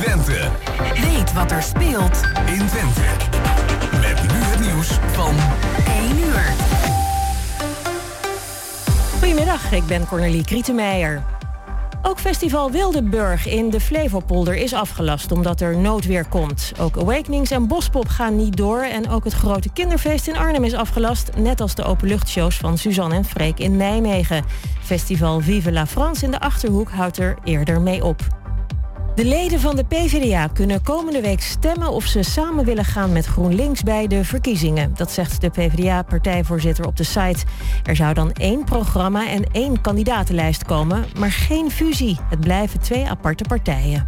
Twente. Weet wat er speelt in Twente. Met nu het nieuws van 1 uur. Goedemiddag, ik ben Cornelie Krietenmeijer. Ook festival Wildeburg in de Flevopolder is afgelast omdat er noodweer komt. Ook Awakenings en Bospop gaan niet door en ook het grote kinderfeest in Arnhem is afgelast, net als de openluchtshows van Suzanne en Freek in Nijmegen. Festival Vive la France in de Achterhoek houdt er eerder mee op. De leden van de PvdA kunnen komende week stemmen of ze samen willen gaan met GroenLinks bij de verkiezingen. Dat zegt de PvdA-partijvoorzitter op de site. Er zou dan één programma en één kandidatenlijst komen, maar geen fusie. Het blijven twee aparte partijen.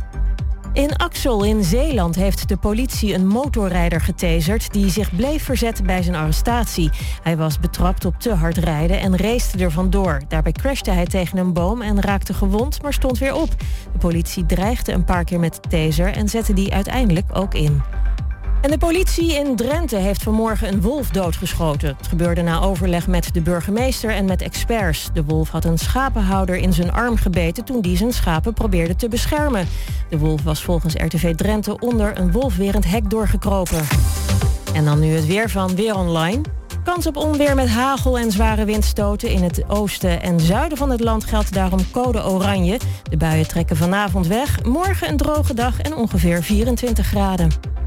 In Axel in Zeeland heeft de politie een motorrijder getaserd... die zich bleef verzetten bij zijn arrestatie. Hij was betrapt op te hard rijden en racete er vandoor. Daarbij crashte hij tegen een boom en raakte gewond, maar stond weer op. De politie dreigde een paar keer met de taser en zette die uiteindelijk ook in. En de politie in Drenthe heeft vanmorgen een wolf doodgeschoten. Het gebeurde na overleg met de burgemeester en met experts. De wolf had een schapenhouder in zijn arm gebeten toen die zijn schapen probeerde te beschermen. De wolf was volgens RTV Drenthe onder een wolfwerend hek doorgekropen. En dan nu het weer van Weer Online. Kans op onweer met hagel en zware windstoten. In het oosten en zuiden van het land geldt daarom code oranje. De buien trekken vanavond weg. Morgen een droge dag en ongeveer 24 graden.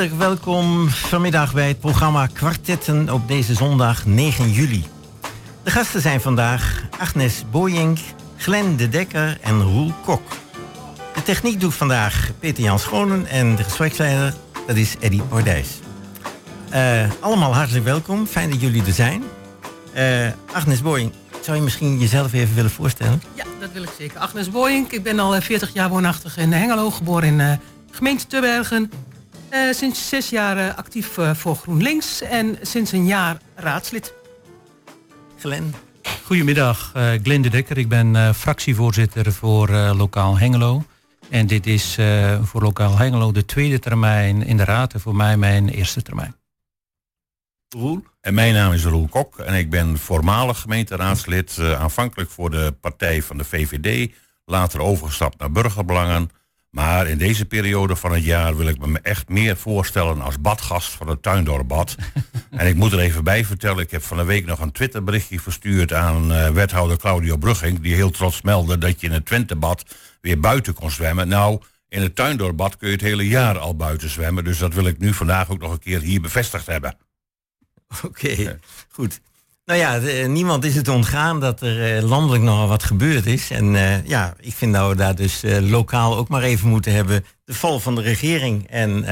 Hartelijk welkom vanmiddag bij het programma Kwartetten op deze zondag 9 juli. De gasten zijn vandaag Agnes Boyink, Glenn de Dekker en Roel Kok. De techniek doet vandaag Peter Jan Schonen en de gespreksleider dat is Eddie Bordijs. Uh, allemaal hartelijk welkom, fijn dat jullie er zijn. Uh, Agnes Boyink, zou je misschien jezelf even willen voorstellen? Ja, dat wil ik zeker. Agnes Boyink, ik ben al 40 jaar woonachtig in Hengelo, geboren in uh, gemeente Tubbergen. Uh, sinds zes jaar uh, actief uh, voor GroenLinks en sinds een jaar raadslid. Glenn. Goedemiddag, Glenn de Dekker. Ik ben fractievoorzitter voor Lokaal Hengelo. En dit is voor Lokaal Hengelo de tweede termijn in de raad en voor mij mijn eerste termijn. Roel? En mijn naam is Roel Kok en ik ben voormalig gemeenteraadslid, aanvankelijk voor de partij van de VVD, later overgestapt naar Burgerbelangen maar in deze periode van het jaar wil ik me echt meer voorstellen als badgast van het Tuindorpbad. en ik moet er even bij vertellen, ik heb van de week nog een Twitterberichtje verstuurd aan uh, wethouder Claudio Brugging, die heel trots meldde dat je in het Twentebad weer buiten kon zwemmen. Nou, in het Tuindorpbad kun je het hele jaar al buiten zwemmen, dus dat wil ik nu vandaag ook nog een keer hier bevestigd hebben. Oké, goed. Nou ja, eh, niemand is het ontgaan dat er uh, landelijk nogal wat gebeurd is. En uh, ja, ik vind dat we daar dus lokaal ook maar even moeten hebben. De val van de regering. En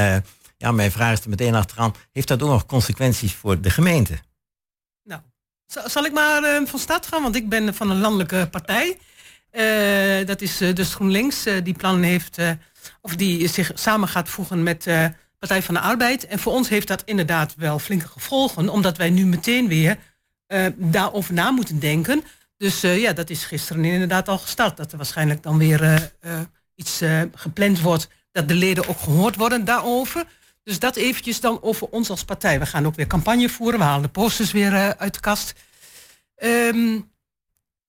ja, mijn vraag is er meteen achteraan. Heeft dat ook nog consequenties voor de gemeente? Nou, zal ik maar van start gaan? Want ik ben van een landelijke partij. dat is dus GroenLinks. die plannen heeft, of die zich samen gaat voegen met Partij van de Arbeid. En voor ons heeft dat inderdaad wel flinke gevolgen. Omdat wij nu meteen weer daarover na moeten denken. Dus uh, ja, dat is gisteren inderdaad al gestart. Dat er waarschijnlijk dan weer uh, iets gepland wordt. Dat de leden ook gehoord worden daarover. Dus dat eventjes dan over ons als partij. We gaan ook weer campagne voeren. We halen de posters weer uit de kast. Um,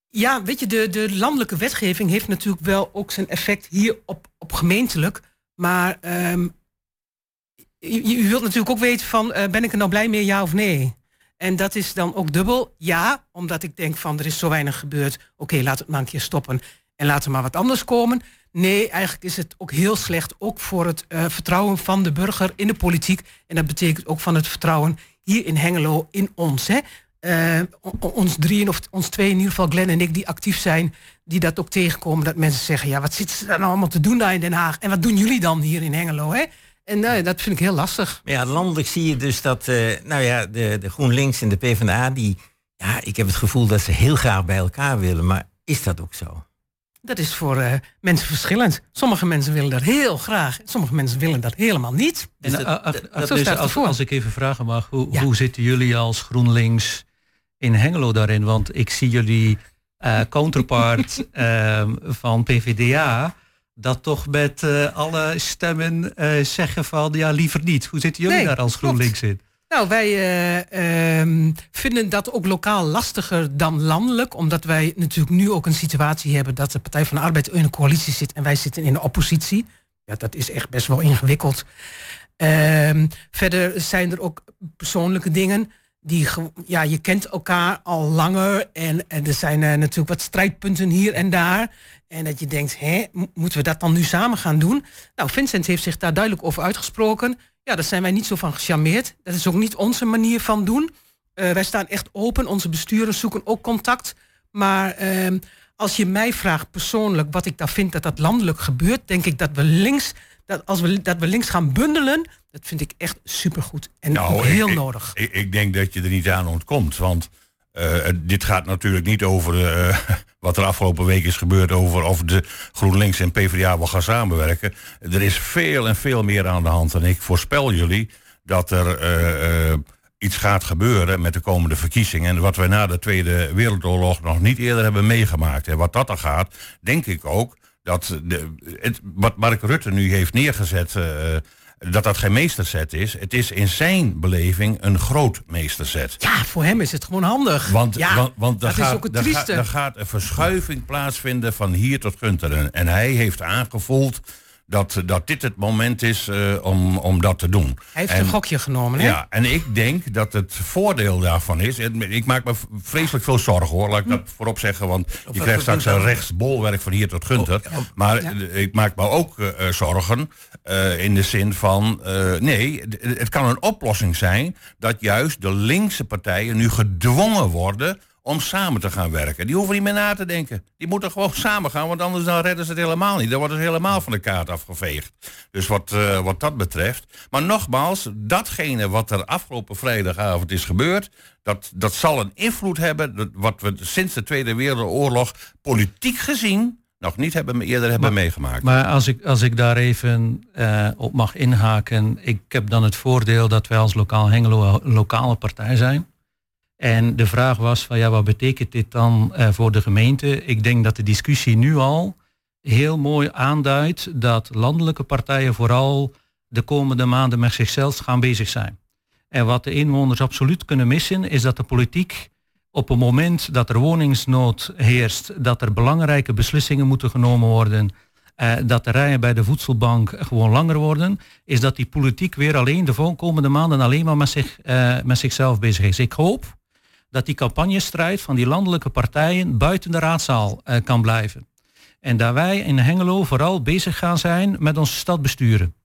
ja, weet je, de, de landelijke wetgeving heeft natuurlijk wel ook zijn effect hier op, op gemeentelijk. Maar um, je, wilt natuurlijk ook weten van, ben ik er nou blij mee, ja of nee? En dat is dan ook dubbel. Ja, omdat ik denk van er is zo weinig gebeurd. Oké, laat het maar een keer stoppen. en laten we maar wat anders komen. Nee, eigenlijk is het ook heel slecht, ook voor het eh, vertrouwen van de burger in de politiek. En dat betekent ook van het vertrouwen hier in Hengelo in ons. Hè. Eh, ons drieën of ons twee, in ieder geval Glenn en ik, die actief zijn, die dat ook tegenkomen. Dat mensen zeggen, ja, wat zitten ze dan allemaal te doen daar in Den Haag? En wat doen jullie dan hier in Hengelo? Hè? En uh, dat vind ik heel lastig. Ja, landelijk zie je dus dat, uh, nou ja, de, de GroenLinks en de PvdA, die, ja, ik heb het gevoel dat ze heel graag bij elkaar willen. Maar is dat ook zo? Dat is voor uh, mensen verschillend. Sommige mensen willen dat heel graag. Sommige mensen willen dat helemaal niet. Dus en, dat, dat, dat, dus als, als, ik even vragen mag, hoe, ja. hoe zitten jullie als GroenLinks in Hengelo daarin? Want ik zie jullie uh, counterpart uh, van PVDA dat toch met uh, alle stemmen zeggen van ja liever niet. Hoe zitten jullie nee, daar als GroenLinks in? Nou, wij um, vinden dat ook lokaal lastiger dan landelijk. Omdat wij natuurlijk nu ook een situatie hebben dat de Partij van de Arbeid in een coalitie zit en wij zitten in de oppositie. Ja, dat is echt best wel ingewikkeld. Um, verder zijn er ook persoonlijke dingen die, ja, je kent elkaar al langer en, en er zijn uh, natuurlijk wat strijdpunten hier en daar. En dat je denkt, hè, moeten we dat dan nu samen gaan doen? Nou, Vincent heeft zich daar duidelijk over uitgesproken. Ja, daar zijn wij niet zo van gecharmeerd. Dat is ook niet onze manier van doen. Uh, wij staan echt open. Onze besturen zoeken ook contact. Maar uh, als je mij vraagt persoonlijk wat ik daar vind dat dat landelijk gebeurt, denk ik dat we links, dat als we, dat we links gaan bundelen, dat vind ik echt supergoed en nou, heel ik, nodig. Ik, ik, denk dat je er niet aan ontkomt. Want uh, dit gaat natuurlijk niet over uh, wat er afgelopen week is gebeurd... over of de GroenLinks en PvdA wel gaan samenwerken. Er is veel en veel meer aan de hand. En ik voorspel jullie dat er uh, iets gaat gebeuren met de komende verkiezingen. En wat we na de Tweede Wereldoorlog nog niet eerder hebben meegemaakt. En wat dat dan gaat, denk ik ook dat de, het, wat Mark Rutte nu heeft neergezet dat dat geen meesterzet is. Het is in zijn beleving een groot meesterzet. Ja, voor hem is het gewoon handig. Want, ja, want, want dat gaat, is ook het trieste. Er gaat een verschuiving plaatsvinden van hier tot Gunteren. En hij heeft aangevoeld dat, dat dit het moment is uh, om, om dat te doen. Hij heeft en, een gokje genomen, hè? Ja, en ik denk dat het voordeel daarvan is... ik maak me vreselijk veel zorgen, hoor. Laat ik dat voorop zeggen, want je krijgt straks een rechtsbolwerk van hier tot Gunter. Oh, maar ja. ik maak me ook uh, zorgen uh, in de zin van... nee, het kan een oplossing zijn dat juist de linkse partijen nu gedwongen worden om samen te gaan werken. Die hoeven niet meer na te denken. Die moeten gewoon samen gaan, want anders dan redden ze het helemaal niet. Dan worden ze helemaal van de kaart afgeveegd. Dus wat, uh, wat dat betreft. Maar nogmaals, datgene wat er afgelopen vrijdagavond is gebeurd... dat, dat zal een invloed hebben, wat we sinds de Tweede Wereldoorlog politiek gezien nog niet hebben, eerder hebben maar, meegemaakt. Maar als ik, als ik daar even uh, op mag inhaken... ik heb dan het voordeel dat wij als lokaal Hengelo lokale partij zijn... En de vraag was van ja, wat betekent dit dan uh, voor de gemeente? Ik denk dat de discussie nu al heel mooi aanduidt dat landelijke partijen vooral de komende maanden met zichzelf gaan bezig zijn. En wat de inwoners absoluut kunnen missen, is dat de politiek op het moment dat er woningsnood heerst, dat er belangrijke beslissingen moeten genomen worden, uh, dat de rijen bij de voedselbank gewoon langer worden, is dat die politiek weer alleen de komende maanden alleen maar met, zich, uh, met zichzelf bezig is. Ik hoop dat die campagnestrijd van die landelijke partijen buiten de raadzaal uh, kan blijven. En daar wij in Hengelo vooral bezig gaan zijn met onze stad besturen.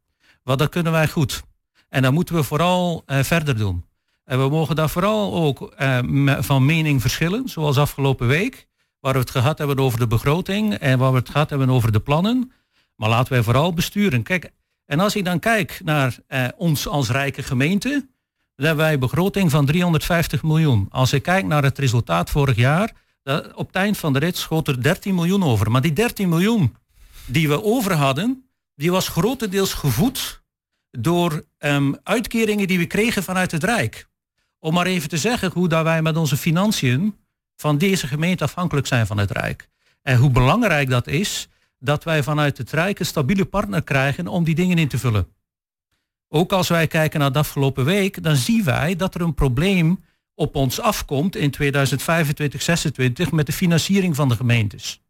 Want dat kunnen wij goed. En dat moeten we vooral uh, verder doen. En we mogen daar vooral ook uh, van mening verschillen, zoals afgelopen week, waar we het gehad hebben over de begroting en waar we het gehad hebben over de plannen. Maar laten wij vooral besturen. Kijk, en als ik dan kijk naar ons als rijke gemeente, dan hebben wij een begroting van 350 miljoen. Als ik kijk naar het resultaat vorig jaar, op het eind van de rit schoot er 13 miljoen over. Maar die 13 miljoen die we over hadden, die was grotendeels gevoed door um, uitkeringen die we kregen vanuit het Rijk. Om maar even te zeggen hoe dat wij met onze financiën van deze gemeente afhankelijk zijn van het Rijk. En hoe belangrijk dat is dat wij vanuit het Rijk een stabiele partner krijgen om die dingen in te vullen. Ook als wij kijken naar de afgelopen week, dan zien wij dat er een probleem op ons afkomt in 2025, 2026 met de financiering van de gemeentes.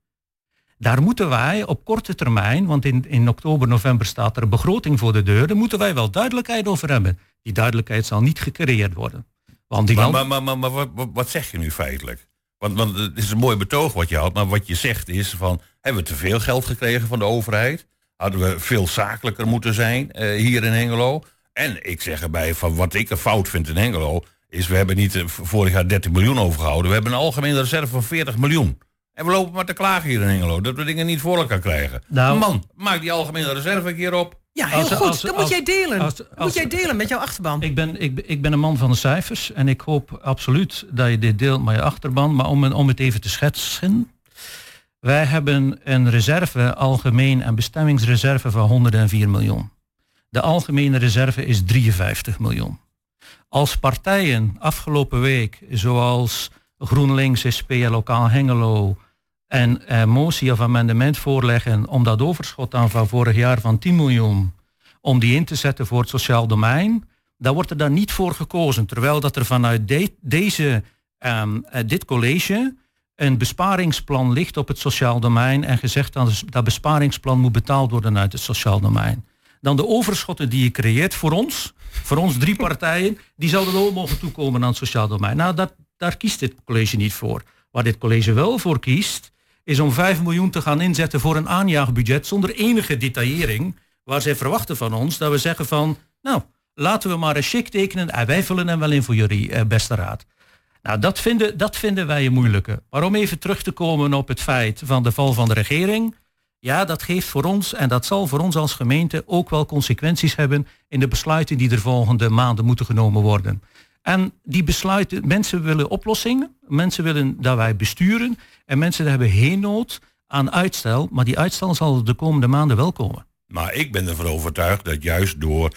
Daar moeten wij op korte termijn, want in, in oktober, november staat er een begroting voor de deur, daar moeten wij wel duidelijkheid over hebben. Die duidelijkheid zal niet gecreëerd worden. Want die maar, maar, maar, maar, maar wat, wat zeg je nu feitelijk? Want, want het is een mooi betoog wat je had, maar wat je zegt is van, hebben we te veel geld gekregen van de overheid? Hadden we veel zakelijker moeten zijn eh, hier in Hengelo? En ik zeg erbij, van wat ik een fout vind in Hengelo, is we hebben niet eh, vorig jaar 30 miljoen overgehouden. We hebben een algemene reserve van 40 miljoen. En we lopen maar te klagen hier in Hengelo, dat we dingen niet voor elkaar krijgen. Nou- Man, maak die algemene reserve een keer op. Ja, heel Als- goed. als- dat moet als- jij delen. als- dat moet jij delen met jouw achterban. Ik ben, ik, ik ben een man van de cijfers en ik hoop absoluut dat je dit deelt met je achterban. Maar om, om het even te schetsen. Wij hebben een reserve, algemeen en bestemmingsreserve van 104 miljoen. De algemene reserve is 53 miljoen. Als partijen afgelopen week, zoals GroenLinks, SP en Lokaal Hengelo, en eh, motie of amendement voorleggen om dat overschot dan van vorig jaar van 10 miljoen, om die in te zetten voor het sociaal domein, dan wordt er daar niet voor gekozen. Terwijl dat er vanuit de- deze, ehm, eh, dit college een besparingsplan ligt op het sociaal domein en gezegd dat dat besparingsplan moet betaald worden uit het sociaal domein. Dan de overschotten die je creëert voor ons, voor ons drie partijen, die zouden ook mogen toekomen aan het sociaal domein. Nou, dat, daar kiest dit college niet voor. Waar dit college wel voor kiest, is om 5 miljoen te gaan inzetten voor een aanjaagbudget zonder enige detaillering. Waar zij verwachten van ons dat we zeggen van, nou, laten we maar een check tekenen en wij vullen hem wel in voor jullie, eh, beste raad. Nou, dat vinden, dat vinden wij een moeilijke. Maar om even terug te komen op het feit van de val van de regering. Ja, dat geeft voor ons en dat zal voor ons als gemeente ook wel consequenties hebben in de besluiten die er volgende maanden moeten genomen worden. En die besluiten, mensen willen oplossingen, mensen willen dat wij besturen en mensen hebben geen nood aan uitstel, maar die uitstel zal de komende maanden wel komen. Maar ik ben ervan overtuigd dat juist door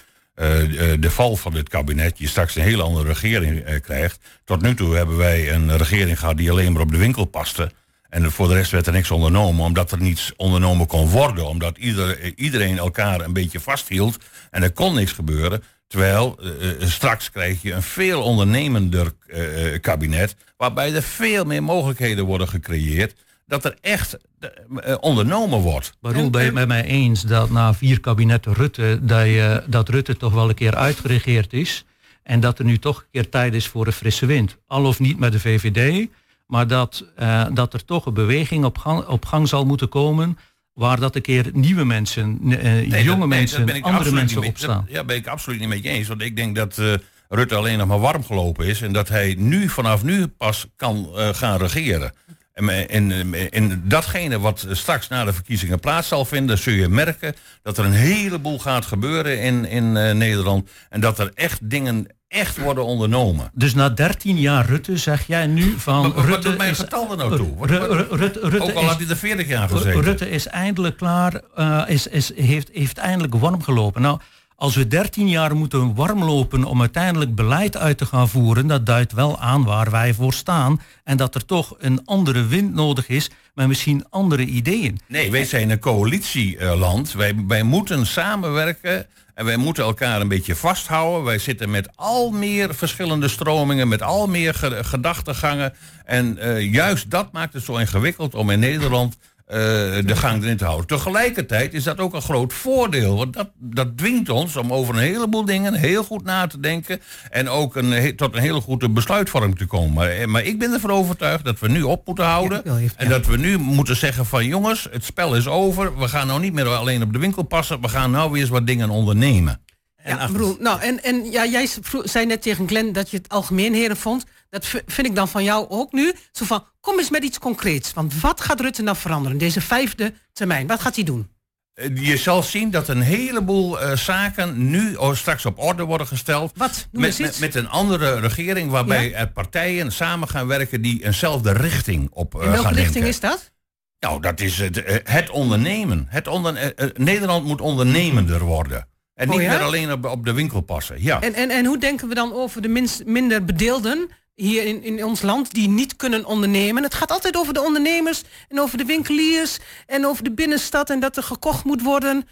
de val van dit kabinet je straks een hele andere regering eh, krijgt. Tot nu toe hebben wij een regering gehad die alleen maar op de winkel paste. En voor de rest werd er niks ondernomen, omdat er niets ondernomen kon worden. Omdat ieder, eh, iedereen elkaar een beetje vasthield en er kon niks gebeuren. Terwijl eh, eh, straks krijg je een veel ondernemender eh, eh, kabinet, waarbij er veel meer mogelijkheden worden gecreëerd. Dat er echt eh, ondernomen wordt. Baroel, ben je het met mij eens dat na vier kabinetten Rutte, dat, je, dat Rutte toch wel een keer uitgeregeerd is en dat er nu toch een keer tijd is voor een frisse wind? Al of niet met de VVD, maar dat, eh, dat er toch een beweging op gang, op gang zal moeten komen waar dat een keer nieuwe mensen, eh, Nee, jonge mensen, andere mensen mee- opstaan. dat- ja, ben ik absoluut niet met je eens. Want ik denk dat eh, Rutte alleen nog maar warm gelopen is. En dat hij nu, vanaf nu pas kan eh, gaan regeren. En, eh, en, en datgene wat straks na de verkiezingen plaats zal vinden, zul je merken dat er een heleboel gaat gebeuren in, in eh, Nederland. En dat er echt dingen echt worden ondernomen. Dus na 13 jaar Rutte zeg jij nu van Maar Rutte doet mijn getal er nou toe? Wat- Rutte, Rutte Ook al is- had hij er 40 jaar gezeten. Rutte is eindelijk klaar, eh, is, is, heeft, heeft eindelijk warm gelopen. Nou, als we 13 jaar moeten warm lopen om uiteindelijk beleid uit te gaan voeren, dat duidt wel aan waar wij voor staan. En dat er toch een andere wind nodig is, met misschien andere ideeën. Nee, wij zijn een coalitieland. Wij, wij moeten samenwerken en wij moeten elkaar een beetje vasthouden. Wij zitten met al meer verschillende stromingen, met al meer ge- gedachtegangen. En eh, juist dat maakt het zo ingewikkeld om in Nederland de gang erin te houden. Tegelijkertijd is dat ook een groot voordeel. Want dat, dat dwingt ons om over een heleboel dingen heel goed na te denken. En ook een, tot een hele goede besluitvorming te komen. Maar, eh, maar ik ben ervan overtuigd dat we nu op moeten houden. Ja, en dat we nu moeten zeggen van jongens, het spel is over. We gaan nou niet meer alleen op de winkel passen. We gaan nou weer eens wat dingen ondernemen. En Ja, Broel, nou, en, en ja, jij zei net tegen Glenn dat je het algemeen heren vond. Dat vind ik dan van jou ook nu. Zo van, kom eens met iets concreets. Want wat gaat Rutte nou veranderen, deze vijfde termijn? Wat gaat hij doen? Eh, Je zal zien dat een heleboel eh, zaken nu oh, straks op orde worden gesteld. Wat? Met, met, een andere regering waarbij Ja? er partijen samen gaan werken die eenzelfde richting op eh, In welke gaan richting is dat? Nou, dat is het, het ondernemen. Het onder, Nederland moet ondernemender worden. En Oh niet ja? meer alleen op, op de winkel passen. Ja. En, en, en hoe denken we dan over de minst, minder bedeelden hier in, in ons land die niet kunnen ondernemen? Het gaat altijd over de ondernemers en over de winkeliers en over de binnenstad en dat er gekocht moet worden.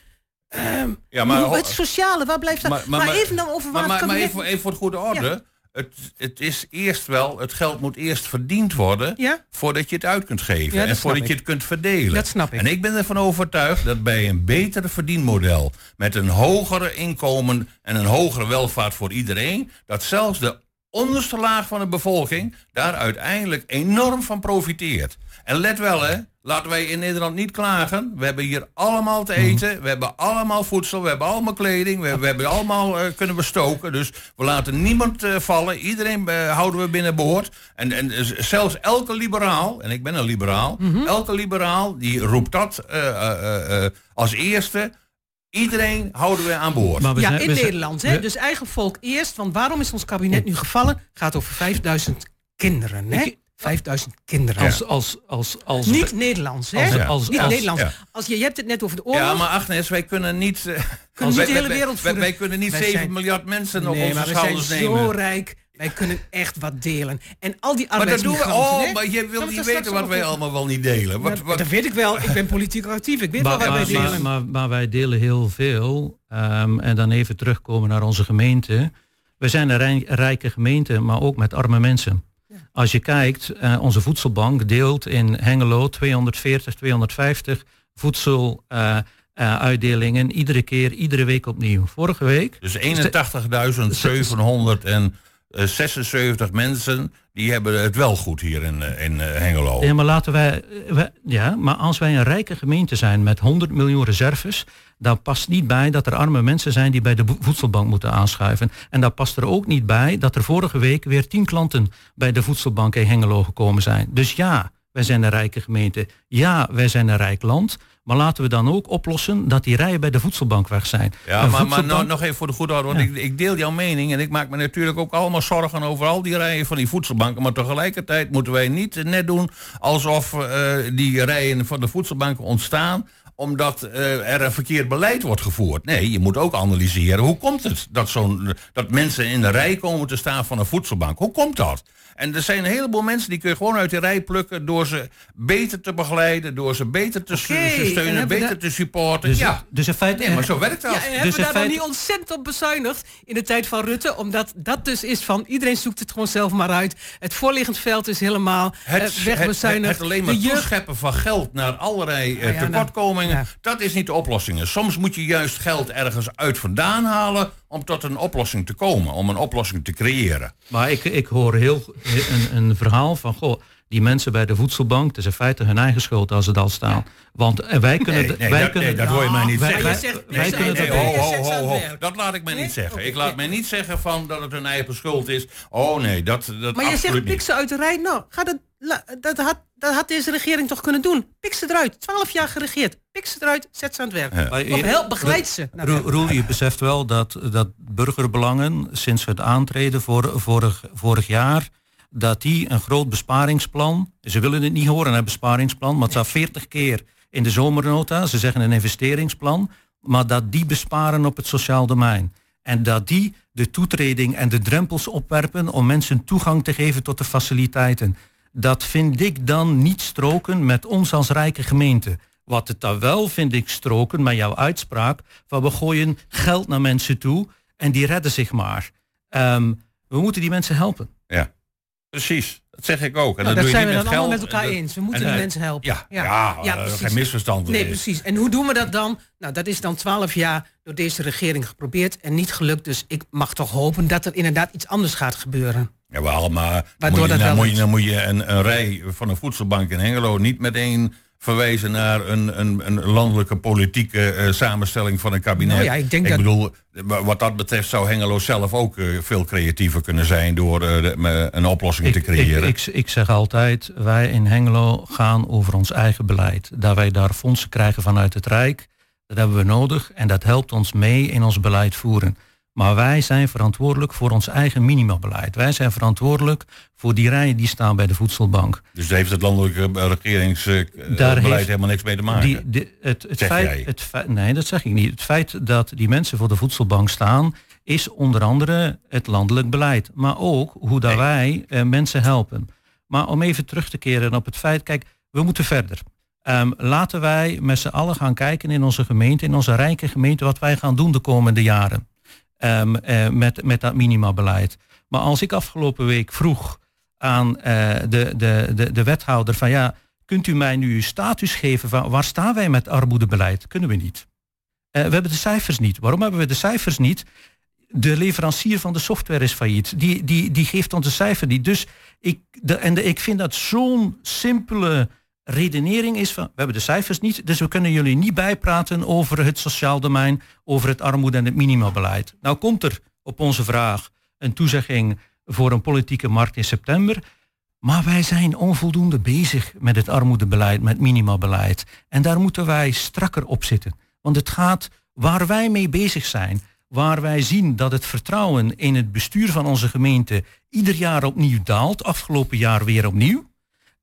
Ehm, Ja, maar- hoe- het sociale, waar blijft dat? Maar, even dan over waar maar, het maar, maar kabinet- even, even voor het goede orde. Het, het is eerst wel, het geld moet eerst verdiend worden Ja? voordat je het uit kunt geven. Ja, en voordat ik. je het kunt verdelen. Dat snap ik. En ik ben ervan overtuigd dat bij een betere verdienmodel, met een hogere inkomen en een hogere welvaart voor iedereen, dat zelfs de onderste laag van de bevolking daar uiteindelijk enorm van profiteert. En let wel hè, laten wij in Nederland niet klagen. We hebben hier allemaal te eten, we hebben allemaal voedsel, we hebben allemaal kleding, we, we hebben allemaal eh, kunnen bestoken. Dus we laten niemand eh, vallen, iedereen eh, houden we binnen boord. En, en zelfs elke liberaal, en ik ben een liberaal, elke liberaal die roept dat als eerste. Iedereen houden we aan boord. Maar we ja, zijn- in we zijn- Nederland. Hè? we- Dus eigen volk eerst. Want waarom is ons kabinet nu gevallen? gaat over 5000 kinderen. Hè? Ik- 5000 kinderen. Als, als, als, als, Niet Nederlands, hè? Als- Ja. als- Niet als- Nederlands. ja. Als je, je hebt het net over de oorlog. Ja, maar Agnes, wij kunnen niet. eh, Kunnen wij, niet de hele wij- wereld wij, wij kunnen niet Wij 7 zijn- miljard mensen op nee, onze maar we zijn schouders zo nemen. rijk. Wij kunnen echt wat delen. En al die Maar dat doen we. arbeidsmigranten... Oh, hè? maar je Gaan wil we niet weten wat wij allemaal wel niet delen. Wat, wat, Dat weet ik wel. Ik ben politiek actief. Ik weet wel Maar, wat wij delen. maar, maar, maar wij delen heel veel. Ehm, en dan even terugkomen naar onze gemeente. We zijn een rij- rijke gemeente, maar ook met arme mensen. Als je kijkt, eh, onze voedselbank deelt in Hengelo 240, 250 voedseluitdelingen. iedere keer, iedere week opnieuw. Vorige week dus 81.776 mensen die hebben het wel goed hier in, eh, in eh, Hengelo. Ja, maar laten wij, eh, ja, maar als wij een rijke gemeente zijn met 100 miljoen reserves, dan past niet bij dat er arme mensen zijn die bij de vo- voedselbank moeten aanschuiven. En daar past er ook niet bij dat er vorige week weer 10 klanten bij de voedselbank in Hengelo gekomen zijn. Dus ja, wij zijn een rijke gemeente. Ja, wij zijn een rijk land. Maar laten we dan ook oplossen dat die rijen bij de voedselbank weg zijn. Ja, maar, maar voedselbank- nog even voor de goede orde, want Ja. ik, ik deel jouw mening en ik maak me natuurlijk ook allemaal zorgen over al die rijen van die voedselbanken. Maar tegelijkertijd moeten wij niet net doen alsof eh, die rijen van de voedselbanken ontstaan omdat eh, er een verkeerd beleid wordt gevoerd. Nee, je moet ook analyseren hoe komt het dat, zo'n, dat mensen in de rij komen te staan van een voedselbank. Hoe komt dat? En er zijn een heleboel mensen die kun je gewoon uit de rij plukken door ze beter te begeleiden, door ze beter te steunen, beter dat- te supporten. Dus, ja, dus in feite... nee, maar zo werkt dat. Ja, en hebben Dus we daar dan niet ontzettend op bezuinigd in de tijd van Rutte? Omdat dat dus is van iedereen zoekt het gewoon zelf maar uit. Het voorliggend veld is helemaal Het, het, wegbezuinigd. het alleen maar de jeugd toescheppen van geld naar allerlei eh, Ja, ja. dat is niet de oplossing. Soms moet je juist geld ergens uit vandaan halen om tot een oplossing te komen, om een oplossing te creëren. Maar ik, ik hoor heel een, een verhaal van, goh, die mensen bij de voedselbank, het is in feite hun eigen schuld als ze al staan. Want eh, wij kunnen... Nee, wij dat, kunnen nee, dat hoor je mij niet wij- zeggen. Wij- zegt- wij Nee, kunnen nee, dat ho, ho, ho, ho. het. Dat laat ik mij niet zeggen. Ik laat mij niet zeggen van dat het hun eigen schuld is. Oh nee, dat, dat Maar je absoluut zegt ze uit de rij. Nou, ga dat, la- dat, had, dat had deze regering toch kunnen doen. Pik ze eruit. Twaalf jaar geregeerd. Pik ze eruit, zet ze aan het werk. Ja. Of help, begeleid ze. Roel, je beseft wel dat, dat burgerbelangen sinds het aantreden vor, vorig, vorig jaar, dat die een groot besparingsplan, ze willen het niet horen, een besparingsplan, maar het staat 40 keer in de zomernota, ze zeggen een investeringsplan, maar dat die besparen op het sociaal domein. En dat die de toetreding en de drempels opwerpen om mensen toegang te geven tot de faciliteiten. Dat vind ik dan niet stroken met ons als rijke gemeente. Wat het dan wel vind ik stroken met jouw uitspraak van we gooien geld naar mensen toe en die redden zich maar. Ehm, we moeten die mensen helpen. Ja, precies. Dat zeg ik ook. En Nou, dat dat doe je zijn we dan met allemaal met elkaar eens. We moeten en, eh, mensen helpen. Ja, ja, ja, precies. geen misverstand. Nee, is. precies. En hoe doen we dat dan? Nou, dat is dan twaalf jaar door deze regering geprobeerd en niet gelukt. Dus ik mag toch hopen dat er inderdaad iets anders gaat gebeuren. Ja, wel, maar dan Waardoor moet je, dat moet je, moet je een, een rij van een voedselbank in Hengelo niet meteen verwijzen naar een, een, een landelijke politieke eh, samenstelling van een kabinet. Nou ja, ik denk dat- bedoel, wa- wat dat betreft zou Hengelo zelf ook eh, veel creatiever kunnen zijn door eh, de- een oplossing te Ik, creëren. ik, ik, ik zeg altijd, wij in Hengelo gaan over ons eigen beleid. Dat wij daar fondsen krijgen vanuit het Rijk, dat hebben we nodig en dat helpt ons mee in ons beleid voeren. Maar wij zijn verantwoordelijk voor ons eigen minimabeleid. Wij zijn verantwoordelijk voor die rijen die staan bij de voedselbank. dus daar heeft het landelijke regeringsbeleid Daar heeft- helemaal niks mee te maken. Die, de, het, het Zeg feit, jij. het feit, nee, dat zeg ik niet. Het feit dat die mensen voor de voedselbank staan, is onder andere het landelijk beleid. Maar ook hoe dat wij eh, mensen helpen. Maar om even terug te keren op het feit, kijk, we moeten verder. Ehm, laten wij met z'n allen gaan kijken in onze gemeente, in onze rijke gemeente, wat wij gaan doen de komende jaren. Ehm, eh, met, met dat minimabeleid. Maar als ik afgelopen week vroeg aan eh, de, de, de, de wethouder van ja, kunt u mij nu uw status geven van waar staan wij met armoedebeleid? Kunnen we niet. Eh, we hebben de cijfers niet. Waarom hebben we de cijfers niet? de leverancier van de software is failliet. Die, die, die geeft ons de cijfer niet. Dus ik, de, en de, ik vind dat zo'n simpele redenering is van, we hebben de cijfers niet, dus we kunnen jullie niet bijpraten over het sociaal domein, over het armoede- en het minimabeleid. Nou komt er op onze vraag een toezegging voor een politieke markt in september. Maar wij zijn onvoldoende bezig met het armoedebeleid, met minimabeleid. En daar moeten wij strakker op zitten. Want het gaat waar wij mee bezig zijn, waar wij zien dat het vertrouwen in het bestuur van onze gemeente ieder jaar opnieuw daalt, afgelopen jaar weer opnieuw,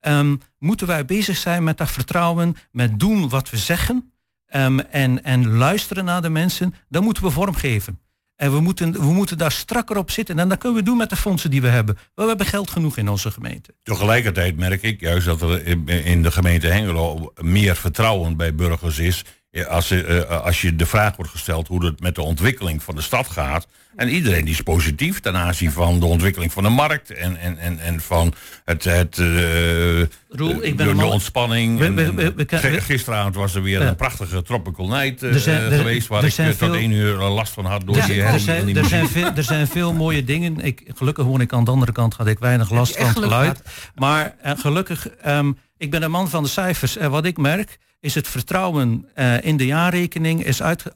um, moeten wij bezig zijn met dat vertrouwen, met doen wat we zeggen um, en, en luisteren naar de mensen. Dat moeten we vormgeven. En we moeten, we moeten daar strakker op zitten. En dat kunnen we doen met de fondsen die we hebben. We hebben geld genoeg in onze gemeente. Tegelijkertijd merk ik juist dat er in de gemeente Hengelo meer vertrouwen bij burgers is als, uh, als je de vraag wordt gesteld hoe het met de ontwikkeling van de stad gaat. En iedereen die is positief ten aanzien van de ontwikkeling van de markt en, en, en, en van het, het, uh, Roel, ik ben de, de ontspanning. We, we, we, gisteravond was er weer een prachtige tropical night uh, zijn, geweest waar ik tot veel, één uur last van had door ja, die, er, zijn, er, zijn veel, er zijn veel mooie dingen. Ik, gelukkig woon ik aan de andere kant, had ik weinig last van het geluid. Maar gelukkig, um, ik ben een man van de cijfers. En wat ik merk is het vertrouwen uh, in de jaarrekening is uit 18%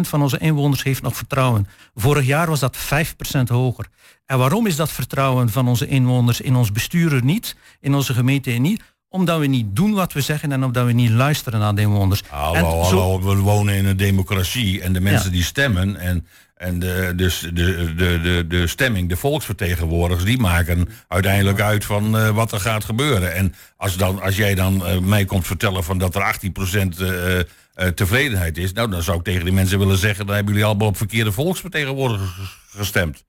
van onze inwoners heeft nog vertrouwen. Vorig jaar was dat 5% hoger. En waarom is dat vertrouwen van onze inwoners in ons bestuur niet, in onze gemeente niet? Omdat we niet doen wat we zeggen en omdat we niet luisteren naar de inwoners. Hallo, en hallo, we wonen in een democratie en de mensen die stemmen en en de, dus de, de, de, de stemming, de volksvertegenwoordigers, die maken uiteindelijk uit van uh, wat er gaat gebeuren. En als, dan, als jij dan uh, mij komt vertellen van dat er 18% uh, tevredenheid is, nou dan zou ik tegen die mensen willen zeggen, dan hebben jullie allemaal op verkeerde volksvertegenwoordigers gestemd.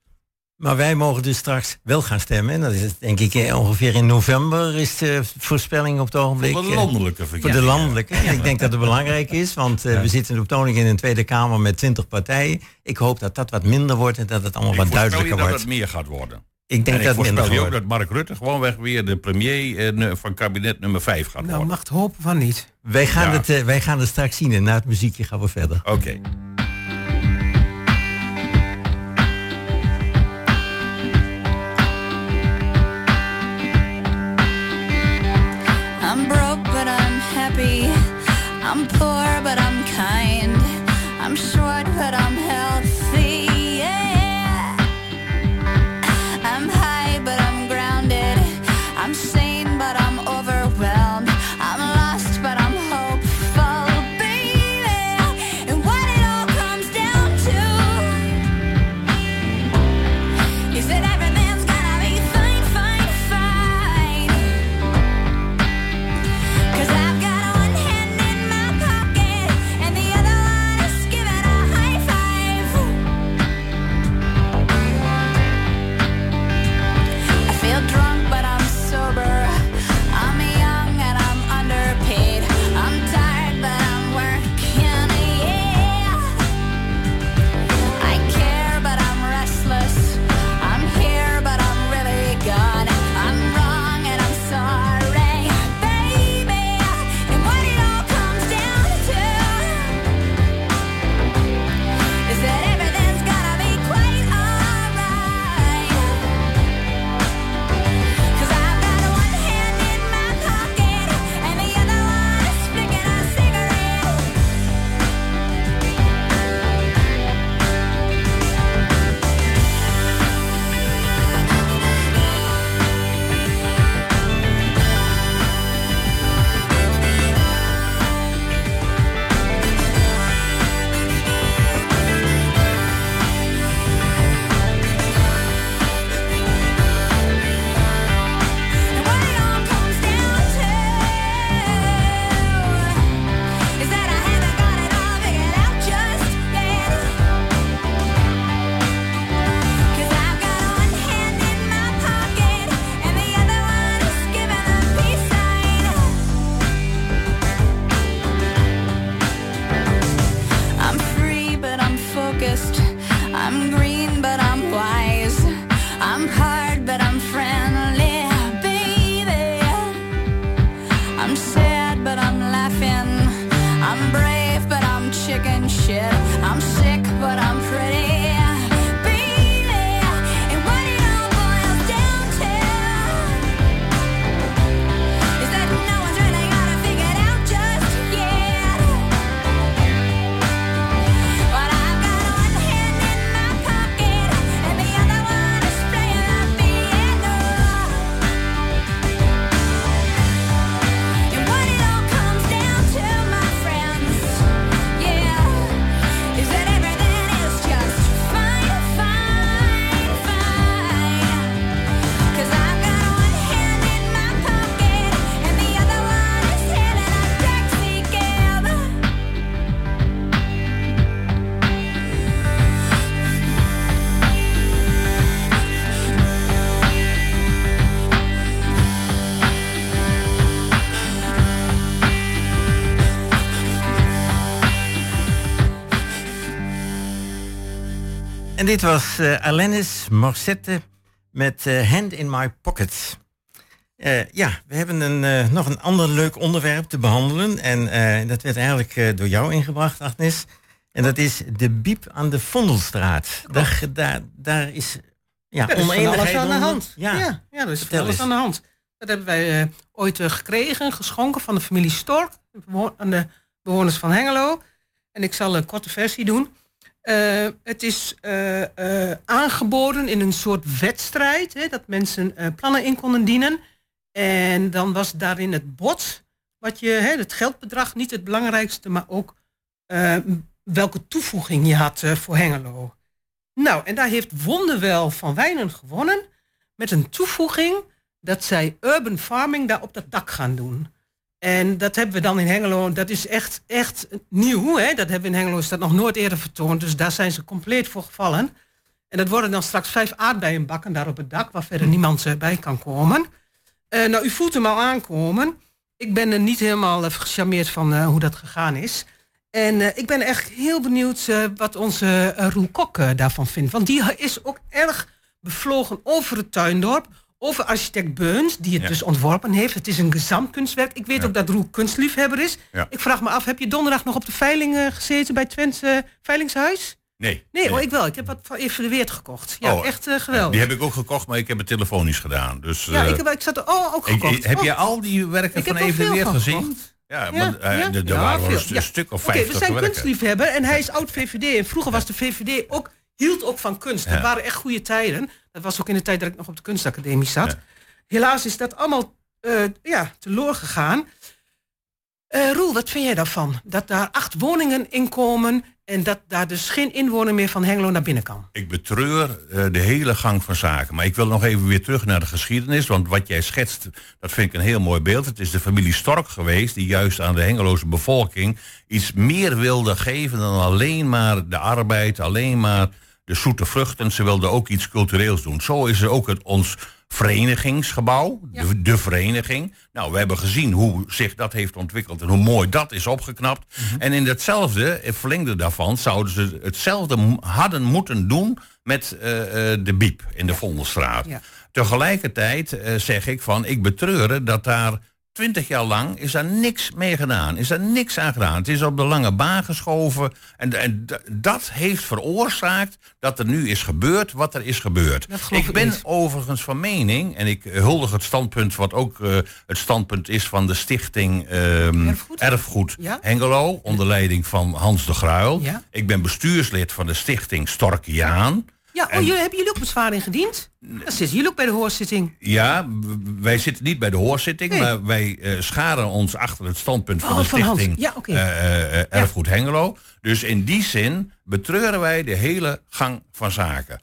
Maar wij mogen dus straks wel gaan stemmen. En dat is denk ik eh, ongeveer in november is de voorspelling op het ogenblik. Voor de eh, landelijke Voor de landelijke. En ik denk dat het belangrijk is, want uh, we zitten op toning in een Tweede Kamer met 20 partijen. Ik hoop dat dat wat minder wordt en dat het allemaal wat duidelijker wordt. dat het meer gaat worden. Ik denk en dat ik voorspel je ook dat Mark Rutte gewoonweg weer de premier eh, van kabinet nummer 5 gaat nou, worden. Nou, mag het hopen van niet. Wij gaan, het, uh, wij gaan het straks zien en na het muziekje gaan we verder. Oké. Okay. I'm poor, but I'm kind. I'm short, but I'm En dit was eh Alanis Morissette met eh, Hand in My Pocket. Eh, ja, we hebben een, nog een ander leuk onderwerp te behandelen. En dat werd eigenlijk door jou ingebracht, Agnes. En dat is de biep aan de Vondelstraat. Daar, daar, daar is ja, Ja, oneenigheid aan de hand. Ja, Ja, ja, er is Vertel alles eens. aan de hand. Dat hebben wij ooit gekregen, geschonken van de familie Stork, aan de bewoners van Hengelo. En ik zal een korte versie doen. Eh, het is eh, eh, aangeboden in een soort wedstrijd, hè, dat mensen plannen in konden dienen. En dan was daarin het bod, wat je, hè, het geldbedrag niet het belangrijkste, maar ook welke toevoeging je had voor Hengelo. Nou, en daar heeft Wonderwel van Wijnen gewonnen met een toevoeging dat zij urban farming daar op dat dak gaan doen. En dat hebben we dan in Hengelo, dat is echt, echt nieuw. Hè? Dat hebben we in Hengelo is dat nog nooit eerder vertoond. Dus daar zijn ze compleet voor gevallen. En dat worden dan straks vijf aardbeienbakken daar op het dak, waar verder niemand eh, bij kan komen. Eh, nou, u voelt hem al aankomen. Ik ben er niet helemaal eh, gecharmeerd van hoe dat gegaan is. En ik ben echt heel benieuwd wat onze Roel Kok daarvan vindt. Want die is ook erg bevlogen over het tuindorp. Over architect Beuns, die het Ja. dus ontworpen heeft. Het is een gezamtkunstwerk. Ik weet ook dat Roel kunstliefhebber is. Ja. Ik vraag me af, heb je donderdag nog op de veiling eh, gezeten bij Twents eh, Veilingshuis? Nee. Nee, Oh, ik wel. Ik heb wat van Weert gekocht. Ja, Oh, echt eh, geweldig. Die heb ik ook gekocht, maar ik heb het telefonisch gedaan. Dus, ja, eh, ik, heb, ik zat er oh, ook ik- gekocht. heb je Oh. al die werken Ik van er van gezien? gekocht. Ja, eh, ja. er er Ja, waren wel veel. een stuk of Oké, vijftig we zijn werken. kunstliefhebber en hij is oud VVD. En vroeger was de VVD ook, hield ook van kunst. Ja. Dat waren echt goede tijden. Dat was ook in de tijd dat ik nog op de kunstacademie zat. Helaas is dat allemaal eh ja, teloor gegaan. Eh Roel, wat vind jij daarvan? Dat daar acht woningen in komen en dat daar dus geen inwoner meer van Hengelo naar binnen kan. Ik betreur eh, de hele gang van zaken. Maar ik wil nog even weer terug naar de geschiedenis. Want wat jij schetst, dat vind ik een heel mooi beeld. Het is de familie Stork geweest die juist aan de Hengeloze bevolking iets meer wilde geven dan alleen maar de arbeid, alleen maar de zoete vruchten. Ze wilden ook iets cultureels doen. Zo is er ook het, ons verenigingsgebouw, de, de vereniging. Nou, we hebben gezien hoe zich dat heeft ontwikkeld en hoe mooi dat is opgeknapt. En in datzelfde, eh, verlengde daarvan, zouden ze hetzelfde hadden moeten doen met eh, eh, de Biep in de Vondelstraat. Ja. Tegelijkertijd zeg ik van, ik betreur dat daar twintig jaar lang is daar niks mee gedaan. Is daar niks aan gedaan. Het is op de lange baan geschoven. En, dat heeft veroorzaakt dat er nu is gebeurd wat er is gebeurd. Ik ben niet. overigens van mening, en ik huldig het standpunt wat ook eh, het standpunt is van de stichting ehm, Erfgoed? Erfgoed Ja. Hengelo, onder leiding van Hans de Gruil. Ja. Ik ben bestuurslid van de stichting Storkiaan. Ja, oh, jullie, hebben jullie ook bezwaar ingediend? Dan zitten jullie ook bij de hoorzitting. Ja, wij zitten niet bij de hoorzitting, Nee. maar wij eh, scharen ons achter het standpunt van Oh, de van stichting Ja, oké. eh, eh, Erfgoed Hengelo. Dus in die zin betreuren wij de hele gang van zaken.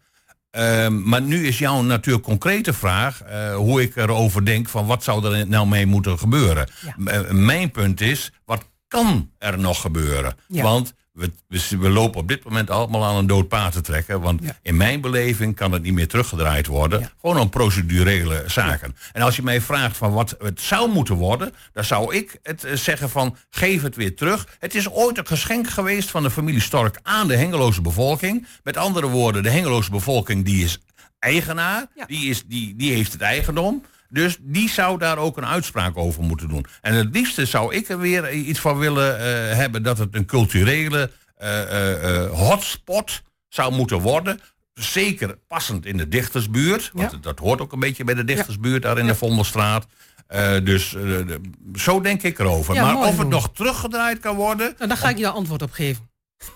Ehm, maar nu is jouw natuurlijk concrete vraag hoe ik erover denk van wat zou er nou mee moeten gebeuren. Ja. Mijn punt is, wat kan er nog gebeuren? Ja. Want we, we, we lopen op dit moment allemaal aan een dood paard te trekken. Want Ja. in mijn beleving kan het niet meer teruggedraaid worden. Ja. Gewoon om procedurele zaken. En als je mij vraagt van wat het zou moeten worden, dan zou ik het eh, zeggen van geef het weer terug. Het is ooit een geschenk geweest van de familie Stork aan de Hengeloze bevolking. Met andere woorden, de Hengeloze bevolking die is eigenaar, die, is, die, die heeft het eigendom. Dus die zou daar ook een uitspraak over moeten doen. En het liefste zou ik er weer iets van willen eh, hebben dat het een culturele eh, eh, hotspot zou moeten worden. Zeker passend in de dichtersbuurt. Want Ja. dat hoort ook een beetje bij de dichtersbuurt daar in de Vondelstraat. Eh, dus de- zo denk ik erover. Ja, maar mooi, of het nog teruggedraaid kan worden. Nou, daar ga ik je antwoord op geven.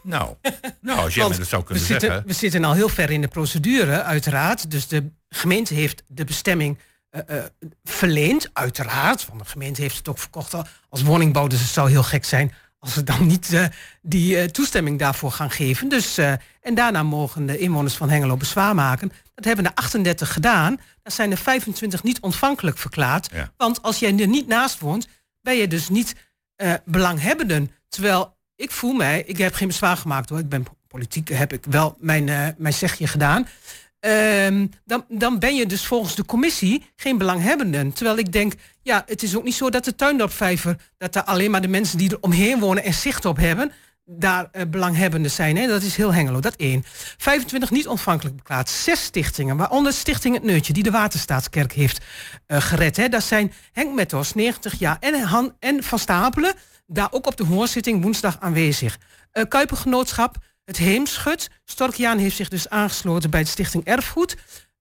Nou, nou als jij me dat zou we kunnen zitten, zeggen. we zitten al heel ver in de procedure, uiteraard. Dus de gemeente heeft de bestemming eh, verleend, uiteraard. Want de gemeente heeft het ook verkocht al- als woningbouw. Dus het zou heel gek zijn als ze dan niet eh, die toestemming daarvoor gaan geven. Dus, en daarna mogen de inwoners van Hengelo bezwaar maken. Dat hebben er 38 gedaan. Daar zijn er 25 niet ontvankelijk verklaard. Ja. Want als jij er niet naast woont, ben je dus niet belanghebbenden. Terwijl ik voel mij, ik heb geen bezwaar gemaakt hoor. Ik ben po- politiek, heb ik wel mijn, mijn zegje gedaan. Ehm, dan, dan ben je dus volgens de commissie geen belanghebbenden. Terwijl ik denk, ja, het is ook niet zo dat de tuindorpvijver... dat daar alleen maar de mensen die er omheen wonen en zicht op hebben... daar eh, belanghebbenden zijn. Hè? Dat is heel Hengelo, dat één. 25 niet ontvankelijk beklaard. Zes stichtingen, waaronder Stichting Het Neutje... die de Waterstaatskerk heeft eh, gered. Hè? Dat zijn Henk Metters, 90 jaar, en, Han, en Van Stapelen... daar ook op de hoorzitting woensdag aanwezig. Eh Kuipergenootschap, het Heemschut. Storkjaan heeft zich dus aangesloten bij de Stichting Erfgoed.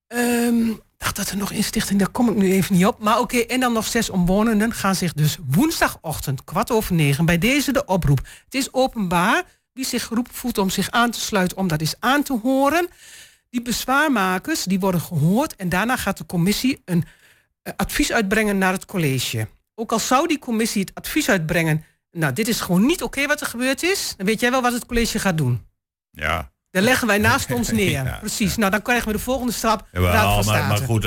Ik dacht dat er nog een stichting, daar kom ik nu even niet op. Maar oké, en dan nog zes omwonenden gaan zich dus woensdagochtend, kwart over negen, bij deze de oproep. Het is openbaar. Wie zich geroepen voelt om zich aan te sluiten, om dat eens aan te horen. Die bezwaarmakers, die worden gehoord. En daarna gaat de commissie een eh, advies uitbrengen naar het college. Ook al zou die commissie het advies uitbrengen. Nou, dit is gewoon niet oké wat er gebeurd is. Dan weet jij wel wat het college gaat doen. Ja. Dan leggen wij naast ons neer. Ja, Precies. Nou, dan krijgen we de volgende stap. Van maar, maar goed,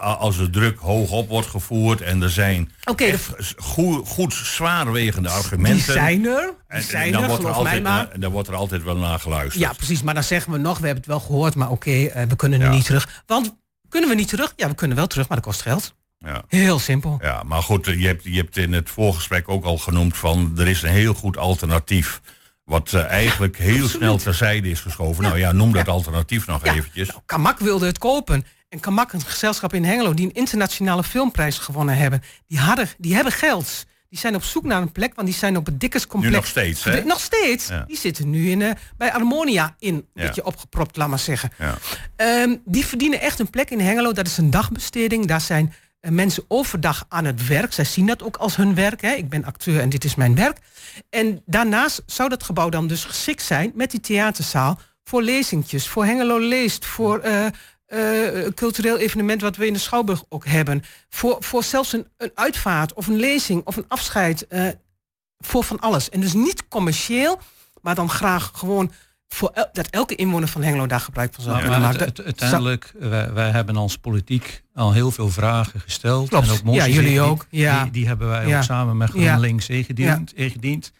als, de druk hoog op wordt gevoerd en er zijn de- echt goed, goed zwaarwegende argumenten. Die zijn er. Die En, zijn dan, er, wordt er altijd, maar. na- en dan wordt er altijd wel naar geluisterd. Ja, precies. Maar dan zeggen we nog, we hebben het wel gehoord, maar oké, eh, we kunnen nu niet terug. Want kunnen we niet terug? Ja, we kunnen wel terug, maar dat kost geld. Ja. Heel simpel. Ja, maar goed, je hebt, je hebt in het voorgesprek ook al genoemd van er is een heel goed alternatief. Wat eh, eigenlijk heel snel terzijde is geschoven. Nou ja, noem dat alternatief nog eventjes. Kamak wilde het kopen. En Kamak, een gezelschap in Hengelo, die een internationale filmprijs gewonnen hebben, die, hadden, die hebben geld. Die zijn op zoek naar een plek, want die zijn op het Dikkerscomplex. Nu nog steeds, hè? Nog steeds. Ja. Die zitten nu in, eh, bij Harmonia in, een Ja. beetje opgepropt, laat maar zeggen. Ja. Ehm, die verdienen echt een plek in Hengelo. Dat is een dagbesteding. Daar zijn mensen overdag aan het werk. Zij zien dat ook als hun werk. Hè. Ik ben acteur en dit is mijn werk. En daarnaast zou dat gebouw dan dus geschikt zijn met die theaterzaal voor lezingjes, voor Hengelo leest, voor eh, eh, cultureel evenement wat we in de Schouwburg ook hebben, voor, voor zelfs een, een uitvaart of een lezing of een afscheid, eh, voor van alles. En dus niet commercieel, maar dan graag gewoon voor el- dat elke inwoner van Hengelo daar gebruik van Ja, kunnen maken. het- het- uiteindelijk, wij, wij hebben als politiek al heel veel vragen gesteld. Klopt. En ook Ja, jullie die- ook. Ja. Die, die hebben wij Ja. ook samen met Ja. GroenLinks ingediend. ingediend.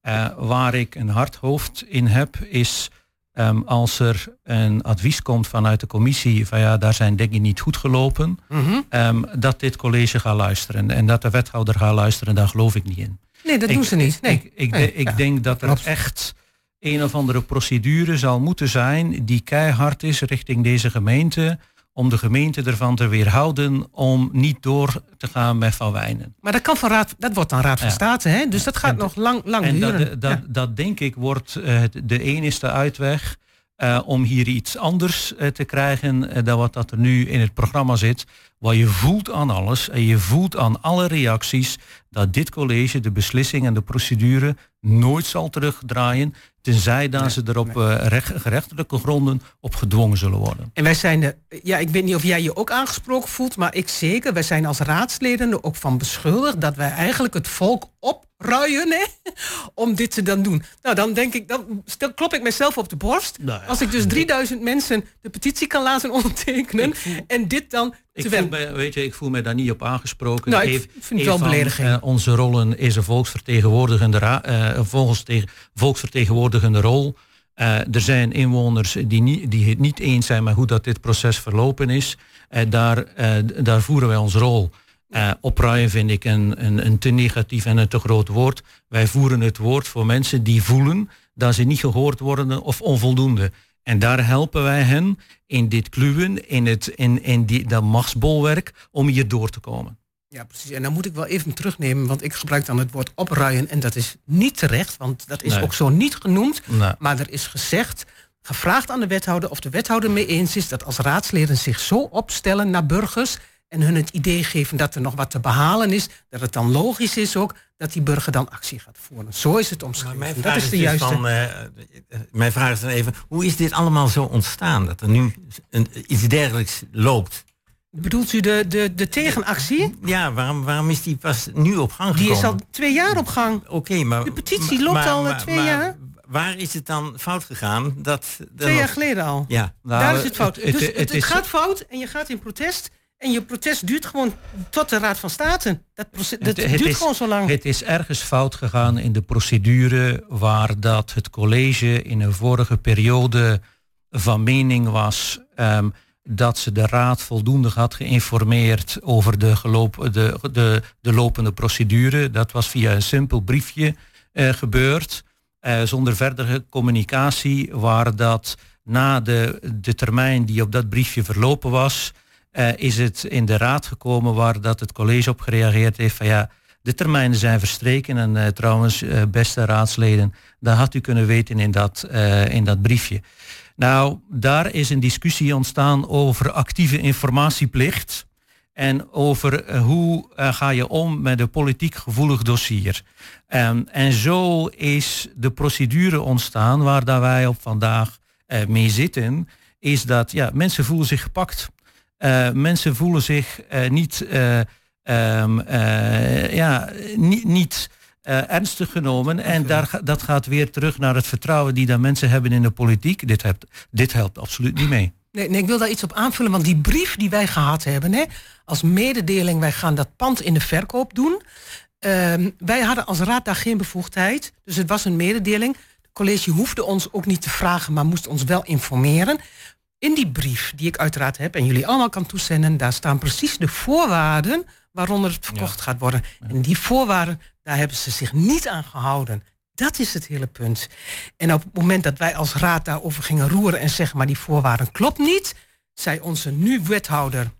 Eh, waar ik een hard hoofd in heb, is ehm, als er een advies komt vanuit de commissie van ja, daar zijn dingen niet goed gelopen, Mhm. ehm, dat dit college gaat luisteren en dat de wethouder gaat luisteren, daar geloof ik niet in. Nee, dat Ik- doen ze niet. Nee. Ik, ik, Nee, de- ik ja, denk dat er echt een of andere procedure zal moeten zijn die keihard is richting deze gemeente, om de gemeente ervan te weerhouden om niet door te gaan met Van Wijnen. Maar dat, kan van raad, dat wordt dan Raad van Ja. State, hè? dus dat gaat nog lang, lang En duren. dat, dat, Ja. dat denk ik wordt eh, de enige uitweg eh, om hier iets anders eh, te krijgen dan wat dat er nu in het programma zit. Waar je voelt aan alles en je voelt aan alle reacties dat dit college de beslissing en de procedure nooit zal terugdraaien. Tenzij dat ze er op eh, recht- gerechtelijke gronden op gedwongen zullen worden. En wij zijn de, ja, ik weet niet of jij je ook aangesproken voelt, maar ik zeker. Wij zijn als raadsleden er ook van beschuldigd dat wij eigenlijk het volk opruien hè, om dit te dan doen. Nou, dan denk ik, dan stel, klop ik mezelf op de borst. Als ik dus 3000 mensen de petitie kan laten ondertekenen en dit dan Ik voel, me, weet je, ik voel me daar niet op aangesproken. Nou, ik vind het een wel van, belediging. eh, onze rollen is een volksvertegenwoordigende, ra- eh, volksvertegenwoordigende rol. Eh, er zijn inwoners die, niet, die het niet eens zijn met hoe dat dit proces verlopen is. Eh, daar, daar voeren wij onze rol. Opruien vind ik een, een, een te negatief en een te groot woord. Wij voeren het woord voor mensen die voelen dat ze niet gehoord worden of onvoldoende. En daar helpen wij hen in dit kluwen, in, het, in, in die, dat machtsbolwerk, om hier door te komen. Ja, precies. En dan moet ik wel even terugnemen, want ik gebruik dan het woord opruien en dat is niet terecht, want dat is Nee. ook zo niet genoemd. Nee. Maar er is gezegd, gevraagd aan de wethouder of de wethouder mee eens is dat als raadsleden zich zo opstellen naar burgers en hun het idee geven dat er nog wat te behalen is, dat het dan logisch is ook dat die burger dan actie gaat voeren. Zo is het omschreven. Mijn dat vraag is de dus juiste. van, eh, eh, mijn vraag is dan even, hoe is dit allemaal zo ontstaan? Dat er nu een, iets dergelijks loopt? Bedoelt u de, de, de tegenactie? Ja, waarom, waarom is die pas nu op gang gekomen? Die is al twee jaar op gang. Oké, maar... De petitie maar- loopt maar- al eh, maar- twee maar jaar. Waar is het dan fout gegaan? Dat Twee jaar geleden al. Ja. Daar is het fout. het- het- dus het, het het is- gaat fout en je gaat in protest. En je protest duurt gewoon tot de Raad van State. Dat, proces- dat Het- het duurt is- gewoon zo lang. Het is ergens fout gegaan in de procedure waar dat het college in een vorige periode van mening was ehm, dat ze de raad voldoende had geïnformeerd over de, geloop, de, de, de lopende procedure. Dat was via een simpel briefje eh, gebeurd. eh, zonder verdere communicatie, waar dat na de, de termijn die op dat briefje verlopen was, eh, is het in de raad gekomen waar dat het college op gereageerd heeft van ja, de termijnen zijn verstreken en eh, trouwens, eh, beste raadsleden, dat had u kunnen weten in dat, in dat briefje. Nou, daar is een discussie ontstaan over actieve informatieplicht en over hoe ga je om met een politiek gevoelig dossier. Ehm, en zo is de procedure ontstaan waar dat wij op vandaag mee zitten, is dat ja, mensen voelen zich gepakt. Eh, mensen voelen zich eh, niet, eh, ehm, eh, ja, niet, niet ernstig genomen. En daar, dat gaat weer terug naar het vertrouwen die dan mensen hebben in de politiek. Dit helpt, dit helpt absoluut niet mee. Nee, nee, ik wil daar iets op aanvullen, want die brief die wij gehad hebben, hè, als mededeling, wij gaan dat pand in de verkoop doen. Ehm, wij hadden als raad daar geen bevoegdheid, dus het was een mededeling. Het college hoefde ons ook niet te vragen, maar moest ons wel informeren. In die brief, die ik uiteraard heb en jullie allemaal kan toezenden, daar staan precies de voorwaarden waaronder het verkocht gaat worden. En die voorwaarden, daar hebben ze zich niet aan gehouden. Dat is het hele punt. En op het moment dat wij als raad daarover gingen roeren en zeggen, maar die voorwaarden klopt niet, zei onze nu wethouder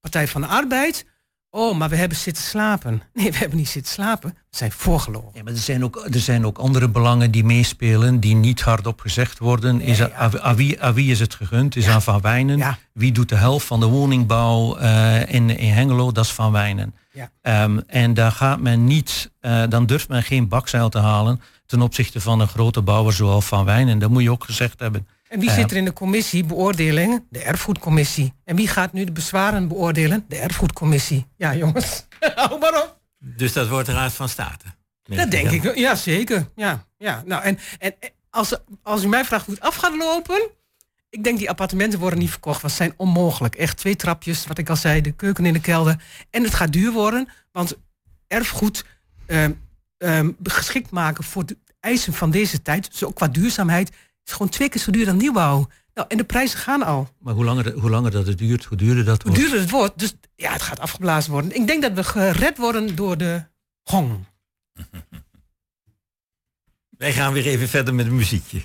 Partij van de Arbeid, oh, maar we hebben zitten slapen. Nee, we hebben niet zitten slapen, we zijn voorgelogen. Ja, maar er zijn, ook, er zijn ook andere belangen die meespelen, die niet hardop gezegd worden. Is aan, aan, aan wie, aan wie is het gegund? Is aan Van Wijnen. Wie doet de helft van de woningbouw eh, in, in Hengelo? Dat is Van Wijnen. Ja. Ehm, en daar gaat men niet, eh, dan durft men geen bakzeil te halen ten opzichte van een grote bouwer zoals Van Wijnen. Dat moet je ook gezegd hebben. En wie zit er in de commissie beoordeling? De erfgoedcommissie. En wie gaat nu de bezwaren beoordelen? De erfgoedcommissie. Ja, jongens, hou maar op. Dus dat wordt de Raad van State. Dat denk ik wel. Ja, zeker. Ja, ja. Nou, en, en als, als u mij vraagt hoe het af gaat lopen... Ik denk die appartementen worden niet verkocht, want zijn onmogelijk. Echt twee trapjes, wat ik al zei, de keuken in de kelder. En het gaat duur worden, want erfgoed ehm, ehm, geschikt maken voor de eisen van deze tijd, dus ook qua duurzaamheid, is gewoon twee keer zo duur dan nieuwbouw. Nou, en de prijzen gaan al. Maar hoe langer, hoe langer dat het duurt, hoe duurder dat Hoe wordt. duurder het wordt, dus ja, het gaat afgeblazen worden. Ik denk dat we gered worden door de gong. Wij gaan weer even verder met een muziekje.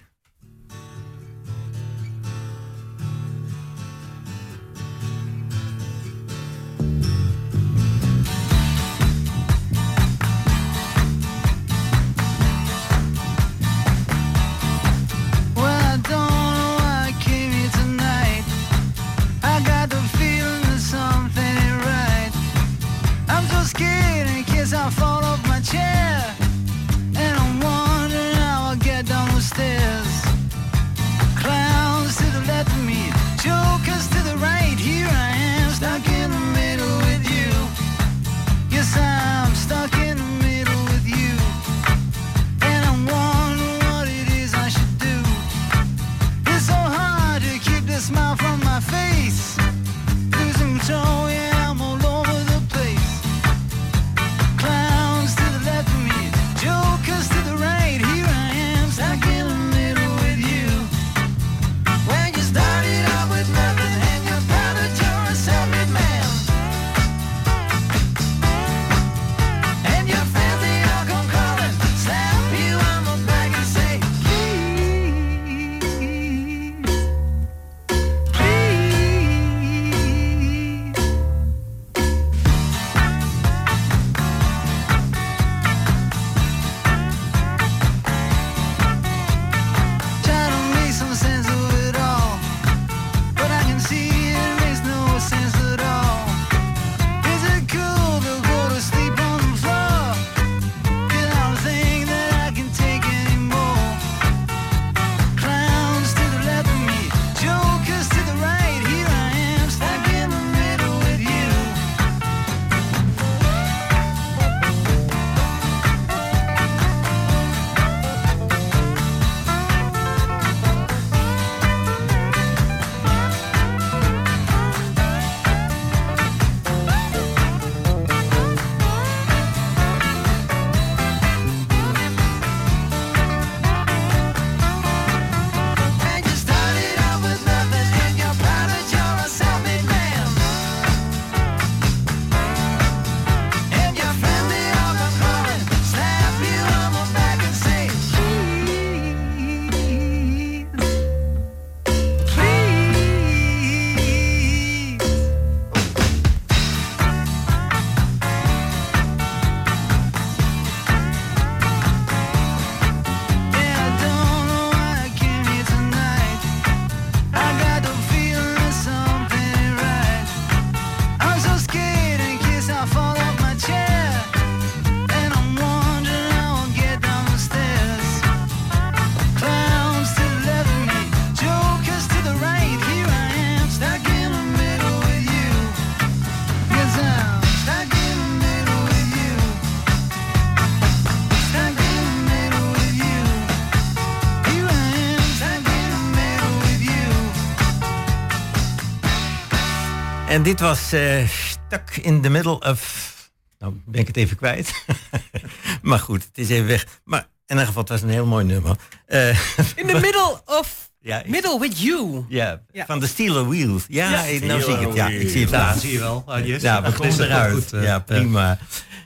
En dit was eh, Stuck in the Middle of... Nou, ben ik het even kwijt. maar goed, het is even weg. Maar in ieder geval, het was een heel mooi nummer. Eh, In the middle of... Ja, ik- Middle with you. ja, Ja. van de Steeler Wheels. Ja, Ja. ik- nou zie ik het. Ja, ik zie het Ja, zie je wel. Ah, yes. Ja, we komen eruit. goed, eh, ja, prima.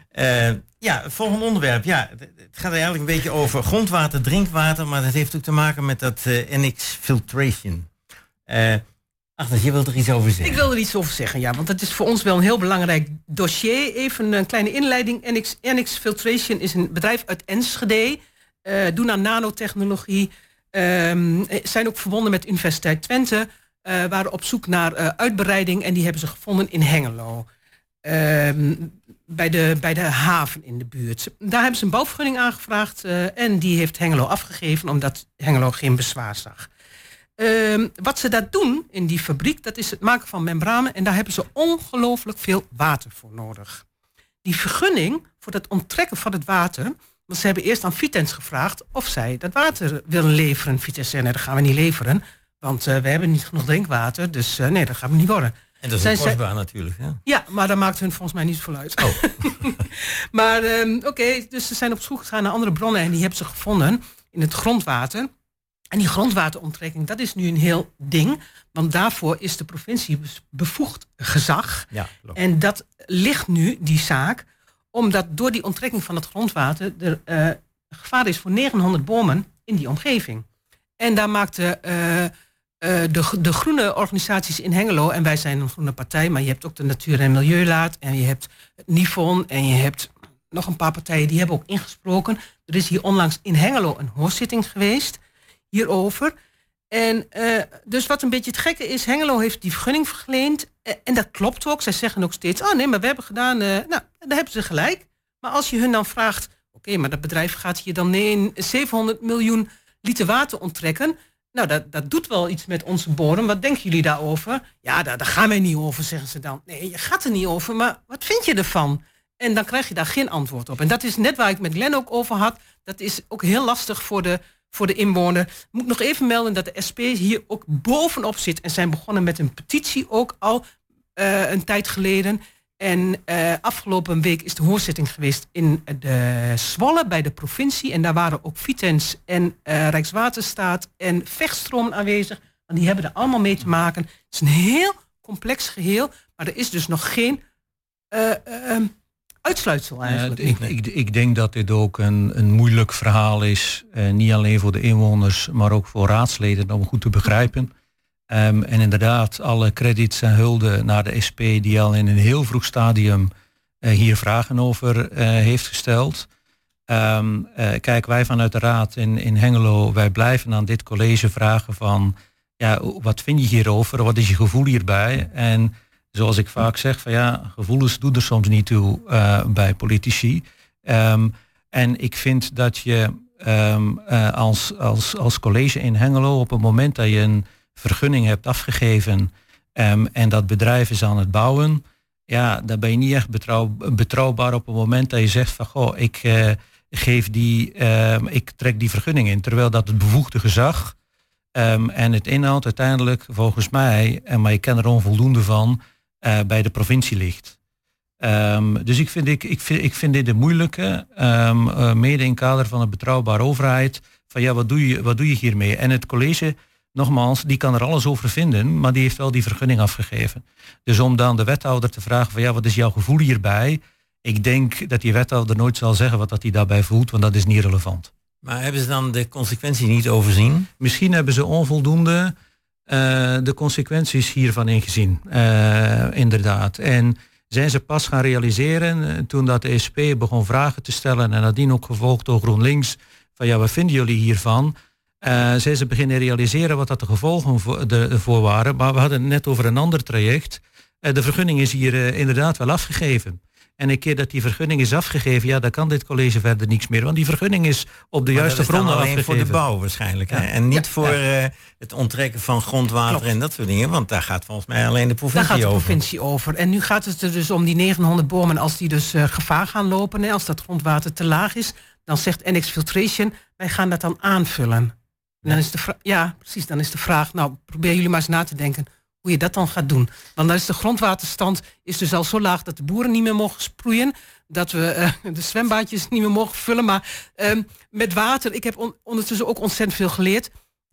Eh, ja, volgende onderwerp. Ja, het, gaat eigenlijk een beetje over grondwater, drinkwater, maar dat heeft ook te maken met dat NX filtration. Eh Agnes, je wilt er iets over zeggen? Ik wil er iets over zeggen, ja, want dat is voor ons wel een heel belangrijk dossier. Even een kleine inleiding. NX, NX Filtration is een bedrijf uit Enschede. eh doen aan nanotechnologie. ehm, eh, zijn ook verbonden met Universiteit Twente. eh, waren op zoek naar eh, uitbreiding en die hebben ze gevonden in Hengelo. Ehm, bij, de, bij de haven in de buurt. Daar hebben ze een bouwvergunning aangevraagd en die heeft Hengelo afgegeven omdat Hengelo geen bezwaar zag. Ehm, wat ze daar doen in die fabriek, dat is het maken van membranen. En daar hebben ze ongelooflijk veel water voor nodig. Die vergunning voor het onttrekken van het water. Want ze hebben eerst aan Vitens gevraagd of zij dat water willen leveren. Vitens zei, nee, dat gaan we niet leveren. Want eh, we hebben niet genoeg drinkwater. Dus eh, nee, dat gaat niet worden. En dat is Zijn zij- kostbaar natuurlijk. Ja. ja, maar daar maakt hun volgens mij niet veel uit. maar ehm, oké, dus ze zijn op zoek gegaan naar andere bronnen en die hebben ze gevonden in het grondwater. En die grondwateronttrekking, dat is nu een heel ding. Want daarvoor is de provincie bevoegd gezag. Ja. En dat ligt nu, die zaak, omdat door die onttrekking van het grondwater er eh, gevaar is voor 900 bomen in die omgeving. En daar maakte eh, eh, de, de groene organisaties in Hengelo, en wij zijn een groene partij, maar je hebt ook de Natuur- en Milieulaat en je hebt Nifon en je hebt nog een paar partijen die hebben ook ingesproken. Er is hier onlangs in Hengelo een hoorzitting geweest hierover. En eh, dus wat een beetje het gekke is, Hengelo heeft die vergunning verleend. Eh, en dat klopt ook. Zij zeggen ook steeds, oh nee, maar we hebben gedaan, eh, nou, daar hebben ze gelijk. Maar als je hun dan vraagt, oké, maar dat bedrijf gaat hier dan nee, 700 miljoen liter water onttrekken. Nou, dat, dat doet wel iets met onze bodem. Wat denken jullie daarover? Ja, daar, daar gaan wij niet over, zeggen ze dan. Nee, je gaat er niet over, maar wat vind je ervan? En dan krijg je daar geen antwoord op. En dat is net waar ik met Glenn ook over had. Dat is ook heel lastig voor de, voor de inwoner. Moet nog even melden dat de SP hier ook bovenop zit. En zijn begonnen met een petitie ook al eh, een tijd geleden. En eh, afgelopen week is de hoorzitting geweest in de Zwolle bij de provincie. En daar waren ook Vitens en eh, Rijkswaterstaat en Vechtstroom aanwezig. Want die hebben er allemaal mee te maken. Het is een heel complex geheel. Maar er is dus nog geen uitsluitsel eigenlijk. Ik, ik, ik denk dat dit ook een, een moeilijk verhaal is. eh, niet alleen voor de inwoners, maar ook voor raadsleden om goed te begrijpen. Ehm, en inderdaad, alle credits en hulde naar de SP die al in een heel vroeg stadium eh, hier vragen over eh, heeft gesteld. Ehm, eh, kijk, wij vanuit de raad in, in Hengelo, wij blijven aan dit college vragen van, ja, wat vind je hierover? Wat is je gevoel hierbij? En zoals ik vaak zeg, van ja, gevoelens doen er soms niet toe eh, bij politici. Ehm, en ik vind dat je ehm, eh, als, als, als college in Hengelo op het moment dat je een vergunning hebt afgegeven ehm, en dat bedrijf is aan het bouwen, ja, dan ben je niet echt betrouw, betrouwbaar op het moment dat je zegt van goh, ik eh, geef die, ik trek die vergunning in. Terwijl dat het bevoegde gezag en het inhoud uiteindelijk volgens mij, en maar ik ken er onvoldoende van, eh, bij de provincie ligt. Ehm, dus ik vind, ik, ik, vind, ik vind dit een moeilijke, eh, mede in het kader van een betrouwbare overheid, van ja, wat doe, je, wat doe je hiermee? En het college, nogmaals, die kan er alles over vinden, maar die heeft wel die vergunning afgegeven. Dus om dan de wethouder te vragen van ja, wat is jouw gevoel hierbij? Ik denk dat die wethouder nooit zal zeggen wat dat hij daarbij voelt, want dat is niet relevant. Maar hebben ze dan de consequenties niet overzien? Misschien hebben ze onvoldoende eh, de consequenties hiervan ingezien, eh, inderdaad. En zijn ze pas gaan realiseren eh, toen dat de SP begon vragen te stellen en nadien ook gevolgd door GroenLinks van ja, wat vinden jullie hiervan? Zijn ze beginnen realiseren wat dat de gevolgen voor, de, voor waren. Maar we hadden het net over een ander traject. De vergunning is hier inderdaad wel afgegeven. En een keer dat die vergunning is afgegeven, ja, dan kan dit college verder niks meer. Want die vergunning is op de Maar juiste dan gronden alleen afgegeven. voor de bouw waarschijnlijk. Hè? En niet Ja. voor Ja. eh, het onttrekken van grondwater Klopt. en dat soort dingen. Want daar gaat volgens mij alleen de Daar provincie gaat de over. provincie over. En nu gaat het er dus om die 900 bomen. Als die dus eh, gevaar gaan lopen, hè, als dat grondwater te laag is, dan zegt NX Filtration, wij gaan dat dan aanvullen. En dan is de ja, precies. Dan is de vraag, nou, probeer jullie maar eens na te denken. Hoe je dat dan gaat doen. Want dan is de grondwaterstand is dus al zo laag dat de boeren niet meer mogen sproeien. Dat we eh, de zwembadjes niet meer mogen vullen. Maar ehm, met water, ik heb on- ondertussen ook ontzettend veel geleerd.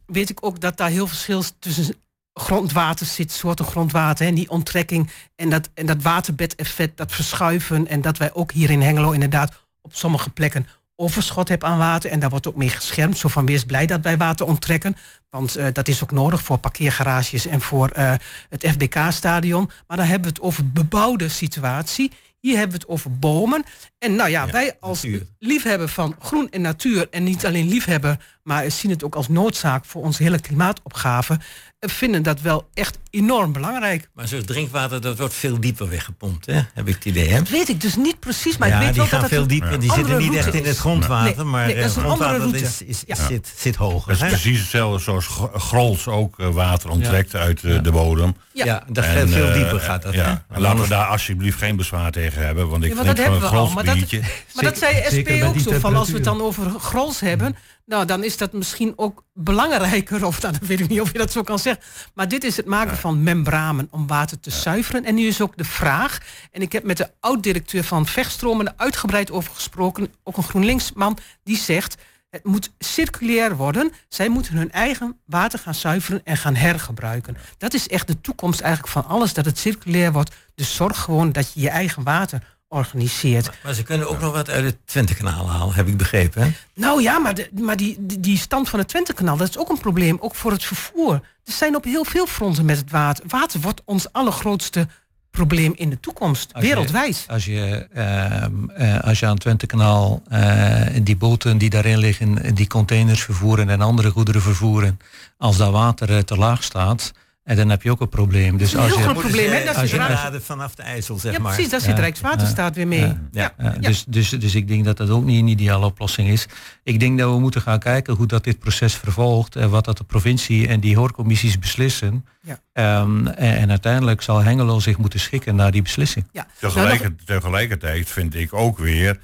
Weet ik ook dat daar heel verschil tussen grondwater zit, soorten grondwater. En die onttrekking en dat, en dat waterbedeffect, dat verschuiven. En dat wij ook hier in Hengelo inderdaad op sommige plekken overschot hebben aan water. En daar wordt ook mee geschermd. Zo van wees blij dat wij water onttrekken. Want eh, dat is ook nodig voor parkeergarages en voor eh, het FBK-stadion. Maar dan hebben we het over bebouwde situatie. Hier hebben we het over bomen. En nou ja, wij als liefhebber van groen en natuur... en niet alleen liefhebber, maar zien het ook als noodzaak... voor onze hele klimaatopgave... vinden dat wel echt enorm belangrijk. Maar zo'n drinkwater, dat wordt veel dieper weggepompt, hè? Heb ik het idee, hè? Dat weet ik dus niet precies, maar ja, ik weet die wel gaan dat het veel dieper. Die zitten niet echt in het grondwater, Nee, maar nee, dat is eh, een andere grondwater route. is, is, Ja. zit, zit hoger. Dat is hè? precies hetzelfde zoals Gro- Grols ook eh, water onttrekt uit eh, de bodem. Ja. Ja, dat veel- veel dieper gaat dat? Ja. En En laten we daar alsjeblieft geen bezwaar tegen hebben. Want ik Ja, maar vind dat hebben een we al. Maar dat, biertje... maar dat zei SP ook zo. Van als we het dan over grols hebben, nou dan is dat misschien ook belangrijker. Of nou, dan weet ik niet of je dat zo kan zeggen. Maar dit is het maken van membranen om water te zuiveren. En nu is ook de vraag. En ik heb met de oud-directeur van Vechtstromen er uitgebreid over gesproken. Ook een GroenLinksman die zegt. Het moet circulair worden. Zij moeten hun eigen water gaan zuiveren en gaan hergebruiken. Dat is echt de toekomst eigenlijk van alles, dat het circulair wordt. Dus zorg gewoon dat je je eigen water organiseert. Maar ze kunnen ook nog wat uit het Twentekanaal halen, heb ik begrepen. Hè? Nou ja, maar, de, maar die, die, die stand van het Twentekanaal, dat is ook een probleem, ook voor het vervoer. Er zijn op heel veel fronten met het water. Water wordt ons allergrootste probleem in de toekomst, Als je- wereldwijd. Als je, ehm, eh, als je aan het Twentekanaal eh, die boten die daarin liggen, die containers vervoeren en andere goederen vervoeren, als dat water eh, te laag staat, en dan heb je ook een probleem. Dus een als heel je, groot probleem, hè? Dat je- vanaf de IJssel, zeg Ja, maar. precies, daar zit Ja, Rijkswaterstaat weer mee. Ja, Ja. ja, Dus, dus, dus ik denk dat dat ook niet een ideale oplossing is. Ik denk dat we moeten gaan kijken hoe dat dit proces vervolgt en wat dat de provincie en die hoorcommissies beslissen. Ja. Ehm, en, en uiteindelijk zal Hengelo zich moeten schikken naar die beslissing. Ja. Tegelijker- tegelijkertijd vind ik ook weer...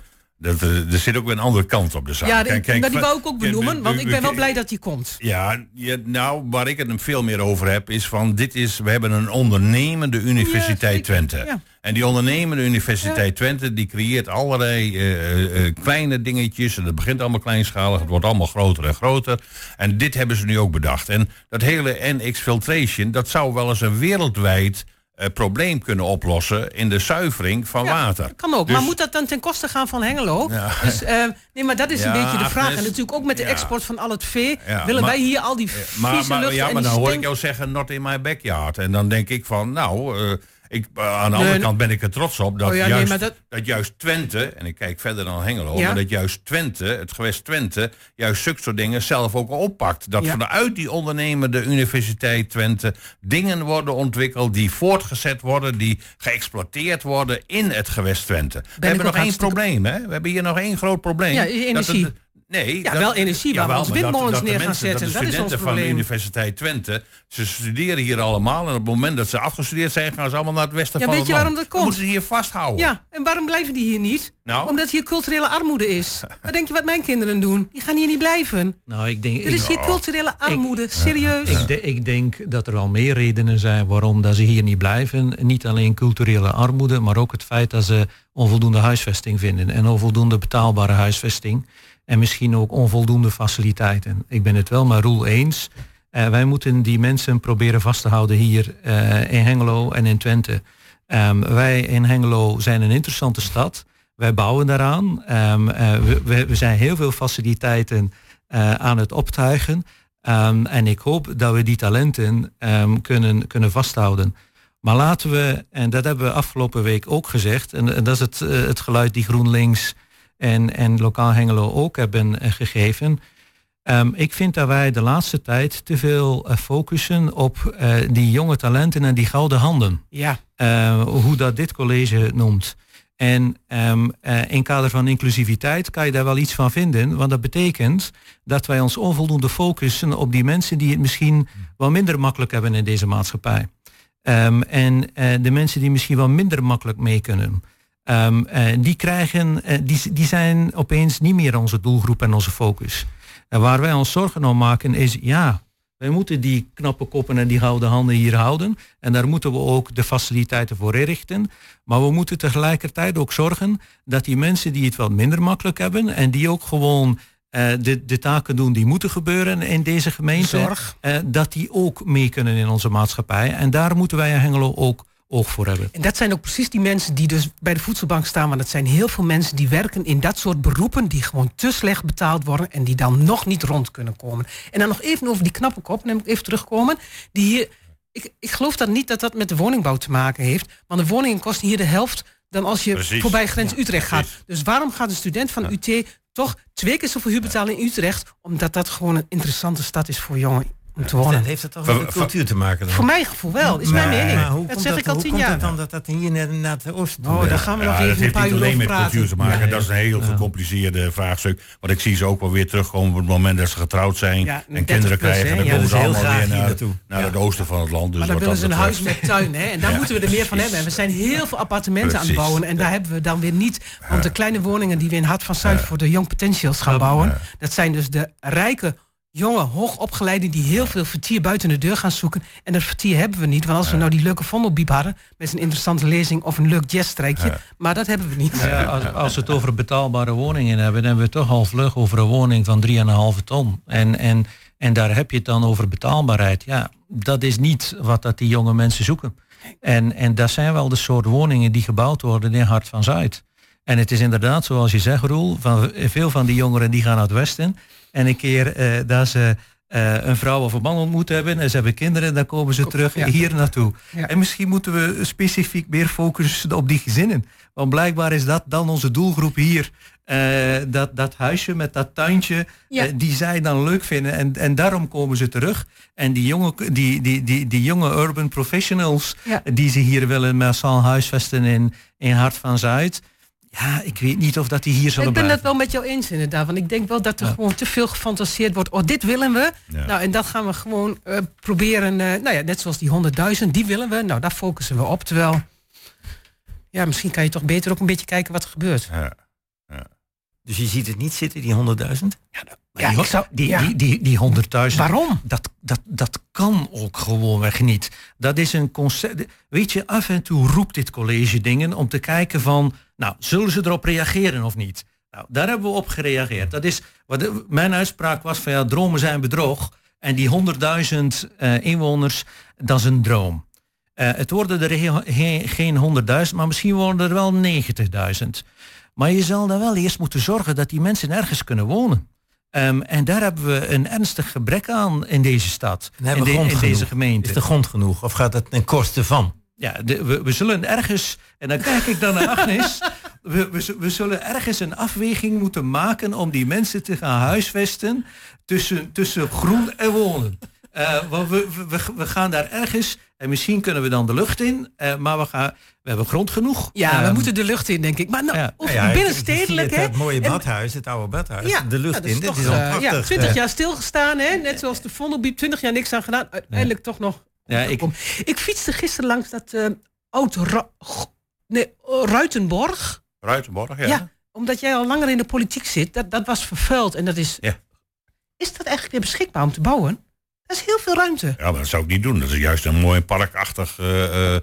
Dat er, er zit ook weer een andere kant op de zaak. Ja, Kijk, kijk, maar die wou ik ook benoemen, want ik ben wel we- blij dat die komt. Ja, ja, nou, waar ik het hem veel meer over heb, is van dit is, we hebben een ondernemende Universiteit Twente. ja. En die ondernemende Universiteit Twente, die creëert allerlei eh, eh, kleine dingetjes. En het begint allemaal kleinschalig, het wordt allemaal groter en groter. En dit hebben ze nu ook bedacht. En dat hele NX Filtration, dat zou wel eens een wereldwijd eh, probleem kunnen oplossen in de zuivering van water. Kan ook, Dus- maar moet dat dan ten koste gaan van Hengelo? Ja. Dus, eh, nee, maar dat is een beetje de vraag. Agnes, en natuurlijk ook met de export van al het vee. Willen maar- wij hier al die Maar, vieze maar, lucht ja, maar dan hoor ik jou zeggen, not in my backyard. En dan denk ik van, nou, eh, ik, eh, aan de Nee, andere kant ben ik er trots op dat, Oh ja, juist, dat... dat- juist Twente, en ik kijk verder dan Hengelo, Ja. maar dat juist Twente, het gewest Twente, juist zulke soort dingen zelf ook oppakt. Dat Ja. vanuit die ondernemende Universiteit Twente dingen worden ontwikkeld die voortgezet worden, die geëxploiteerd worden in het gewest Twente. we hebben nog één hartstikke- probleem, hè? We hebben hier nog één groot probleem. Ja, Dat energie. het- Nee, Ja, wel energie, waar we jawel, onze maar dat- windmolens neer gaan mensen, zetten, Dat dat de is ons studenten van de. Universiteit Twente, ze studeren hier allemaal. En op het moment dat ze afgestudeerd zijn, gaan ze allemaal naar het westen Ja, van weet je land. waarom dat Dan komt? moeten ze hier vasthouden. Ja, en waarom blijven die hier niet? Nou? Omdat hier culturele armoede is. Wat denk je wat mijn kinderen doen? Die gaan hier niet blijven. Nou, ik denk, Er is hier ik, culturele armoede, serieus. ik, de- ik denk dat er wel meer redenen zijn waarom dat ze hier niet blijven. Niet alleen culturele armoede, maar ook het feit dat ze onvoldoende huisvesting vinden. En onvoldoende betaalbare huisvesting. En misschien ook onvoldoende faciliteiten. Ik ben het wel met Roel eens. Eh, wij moeten die mensen proberen vast te houden hier eh, in Hengelo en in Twente. Ehm, wij in Hengelo zijn een interessante stad. Wij bouwen daaraan. Ehm, eh, we, we, zijn heel veel faciliteiten aan het optuigen. Ehm, en ik hoop dat we die talenten kunnen, kunnen vasthouden. Maar laten we, en dat hebben we afgelopen week ook gezegd, en, en dat is het, het geluid die GroenLinks en, en lokaal Hengelo ook hebben eh, gegeven. Ehm, ik vind dat wij de laatste tijd te veel eh, focussen op eh, die jonge talenten en die gouden handen. Ja. Eh, hoe dat dit college noemt. En ehm, eh, in kader van inclusiviteit kan je daar wel iets van vinden. Want dat betekent dat wij ons onvoldoende focussen op die mensen die het misschien wel minder makkelijk hebben in deze maatschappij. Ehm, en de mensen die misschien wel minder makkelijk mee kunnen. Eh, die, krijgen, eh, die, die zijn opeens niet meer onze doelgroep en onze focus. En waar wij ons zorgen om maken is, ja, Wij moeten die knappe koppen en die gouden handen hier houden. En daar moeten we ook de faciliteiten voor inrichten. Maar we moeten tegelijkertijd ook zorgen dat die mensen die het wat minder makkelijk hebben en die ook gewoon eh, de, de taken doen die moeten gebeuren in deze gemeente, Zorg. dat die ook mee kunnen in onze maatschappij. En daar moeten wij in Hengelo ook oog voor hebben. En dat zijn ook precies die mensen die dus bij de voedselbank staan. Want het zijn heel veel mensen die werken in dat soort beroepen... die gewoon te slecht betaald worden... en die dan nog niet rond kunnen komen. En dan nog even over die knappe kop, neem ik even terugkomen. Die hier, ik, ik geloof dat niet dat dat met de woningbouw te maken heeft. Want de woningen kosten hier de helft dan als je Precies. voorbij grens Ja, Utrecht gaat. precies. Dus waarom gaat een student van UT toch twee keer zoveel huur betalen in Utrecht? Omdat dat gewoon een interessante stad is voor jongen om te wonen. Heeft het toch met de cultuur te maken dan? Voor mijn gevoel wel, is mijn mening. maar hoe dat komt zeg ik al hoe tien komt jaar. het dan dat dat hier naar, naar het oosten toe Oh, daar gaan we nog Ja, even dat een heeft paar niet uur alleen over met praten. cultuur te maken. Nee. Dat is een heel gecompliceerde vraagstuk. Want ik zie ze ook wel weer terugkomen op het moment dat ze getrouwd zijn Ja, en 30 kinderen plus, krijgen. Dan Ja, komen ze heel allemaal weer naar, naar het oosten van het land. Dus Maar dan willen ze dat een huis met tuin. Hè? En daar moeten we er meer van hebben. En we zijn heel veel appartementen aan het bouwen. En daar hebben we dan weer niet. Want de kleine woningen die we in Hart van Zuid voor de Young Potentials gaan bouwen. Dat zijn dus de rijke, jonge, hoogopgeleiden die heel veel vertier buiten de deur gaan zoeken. En dat vertier hebben we niet. Want als we nou die leuke vondelbiep hadden. Met een interessante lezing of een leuk jazzstrijkje. Maar dat hebben we niet. Ja, als, als we het over betaalbare woningen hebben, dan hebben we toch al vlug over een woning van 3,5 ton. En, en, en daar heb je het dan over betaalbaarheid. Ja, dat is niet wat dat die jonge mensen zoeken. En, en dat zijn wel de soort woningen die gebouwd worden in Hart van Zuid. En het is inderdaad, zoals je zegt, Roel, van veel van die jongeren die gaan naar het westen. En een keer eh, dat ze eh, een vrouw of een man ontmoet hebben en ze hebben kinderen, dan komen ze terug ja. hier naartoe. Ja. En misschien moeten we specifiek meer focussen op die gezinnen. Want blijkbaar is dat dan onze doelgroep hier. Eh, dat, dat huisje met dat tuintje, Ja. die zij dan leuk vinden. En, en daarom komen ze terug. En die jonge, die, die, die, die jonge urban professionals, die ze hier willen massaal huisvesten in, in Hart van Zuid. Ja, ik weet niet of dat die hier zullen Ik ben blijven. het wel met jou eens inderdaad. Want ik denk wel dat er gewoon te veel gefantaseerd wordt. Oh, dit willen we. Ja. Nou, en dat gaan we gewoon eh, proberen. eh, nou ja, net zoals die 100.000, die willen we. Nou, daar focussen we op. Terwijl, ja, misschien kan je toch beter ook een beetje kijken wat er gebeurt. Ja. Dus je ziet het niet zitten, die 100.000? Ja, die, ik zou- die, ja. die, die, die 100.000. Waarom? Dat, dat, dat kan ook gewoonweg niet. Dat is een concept. Weet je, af en toe roept dit college dingen om te kijken van, nou, zullen ze erop reageren of niet? Nou, daar hebben we op gereageerd. Dat is, wat de- mijn uitspraak was van, ja, dromen zijn bedrog. En die 100.000 eh, inwoners, dat is een droom. Eh, het worden er he- geen 100.000, maar misschien worden er wel 90.000. Maar je zal dan wel eerst moeten zorgen dat die mensen ergens kunnen wonen. Ehm, en daar hebben we een ernstig gebrek aan in deze stad. En hebben in, de- in deze gemeente. Is de grond genoeg? Of gaat het ten koste van? Ja, de- we, we zullen ergens, en dan kijk ik dan naar Agnes, we, we, zullen ergens een afweging moeten maken om die mensen te gaan huisvesten tussen, tussen groen en wonen. Eh, want we, we, gaan daar ergens, en misschien kunnen we dan de lucht in, eh, maar we, gaan, we hebben grond genoeg. Ja, we Ehm, moeten de lucht in, denk ik. Maar nou, ja. of Nou ja, binnenstedelijk, het, hè? het mooie En- badhuis, het oude badhuis. Ja, de lucht ja, dat in. is Dit is al eh, prachtig. ja, 20 eh, jaar stilgestaan, hè? Net zoals de Vondelbiep, 20 jaar niks aan gedaan. Uiteindelijk toch nog. Ja, ik, Ik fietste gisteren langs dat eh oud Ru- nee, oh, Ruitenborg. Ruitenborg, ja. Ja. omdat jij al langer in de politiek zit. Dat, dat was vervuild en dat is. Ja. Is dat eigenlijk weer beschikbaar om te bouwen? Dat is heel veel ruimte. Ja, maar dat zou ik niet doen. Dat is juist een mooi parkachtig eh,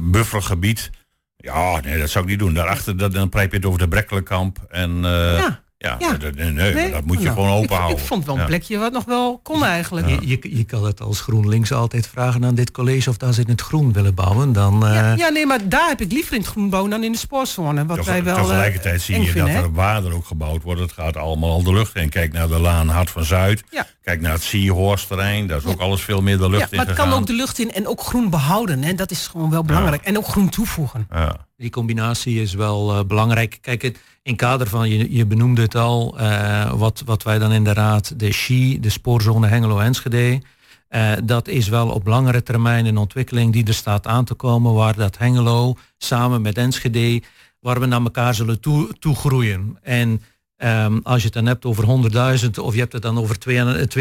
buffergebied. Ja, nee, dat zou ik niet doen. Daarachter, dat, dan prijp je het over de Brekkelenkamp. En ja, Ja. nee, nee, Nee? dat moet je Nou, gewoon ik- open houden. Ik vond wel een Ja. plekje wat nog wel kon eigenlijk. je, je, je kan het als GroenLinks altijd vragen aan dit college of dat ze in het groen willen bouwen. Dan, eh, Ja, ja, nee, maar daar heb ik liever in het groen bouwen dan in de sportzone. Wat Teg- wij wel. eh, Tegelijkertijd zie je dat er waar er ook gebouwd wordt. Het gaat allemaal al de lucht in. Kijk naar de Laan Hart van Zuid. Ja. Kijk naar het Seahorse terrein. Daar is ook alles veel meer de lucht Ja, in maar het kan ook de lucht in en ook groen behouden. Hè? Dat is gewoon wel belangrijk. En ook groen toevoegen. Ja. Die combinatie is wel eh, belangrijk. Kijk, het, in kader van, je, je benoemde het al, eh, wat, wat wij dan in de raad, de SHI, de spoorzone Hengelo-Enschede, eh, dat is wel op langere termijn een ontwikkeling die er staat aan te komen, waar dat Hengelo samen met Enschede, waar we naar elkaar zullen toe, toegroeien. En ehm, als je het dan hebt over 100.000 of je hebt het dan over 200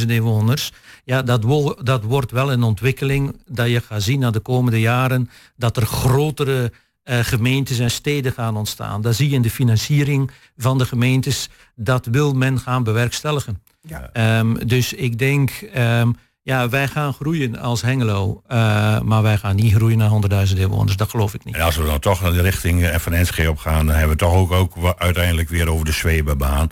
250.000 inwoners, ja, dat, dat wordt wel een ontwikkeling dat je gaat zien naar de komende jaren, dat er grotere eh, gemeentes en steden gaan ontstaan. Dat zie je in de financiering van de gemeentes. Dat wil men gaan bewerkstelligen. Ja. Ehm, dus ik denk, ehm, ja, wij gaan groeien als Hengelo. eh, maar wij gaan niet groeien naar 100.000 inwoners. Dat geloof ik niet. En als we dan toch naar de richting eh, van Enschede op gaan, dan hebben we het toch ook, ook uiteindelijk weer over de Zwebebaan.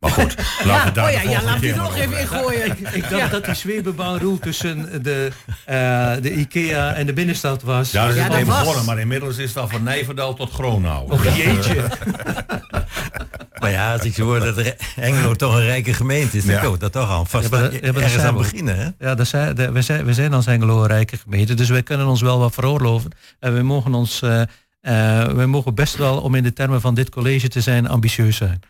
Maar goed, laten we daar oh de ja, ja, laat die keer nog even in hebben. gooien. Ik dacht dat die zwevenbaan roelt tussen de, eh, de IKEA en de binnenstad was. Ja, dat is Ja, het dat begonnen, maar inmiddels is het al van Nijverdal tot Gronau. Oh, jeetje. Maar ja, als ik zo hoor dat Hengelo toch een rijke gemeente is, dan Ja. kan ik dat toch al vast Ja, maar dat- ja, maar dat ergens aan we beginnen. Hè? Ja, dat zijn, we, zijn, we zijn als Hengelo een rijke gemeente, dus wij kunnen ons wel wat veroorloven. En we mogen ons, eh, eh, we mogen best wel, om in de termen van dit college te zijn, ambitieus zijn.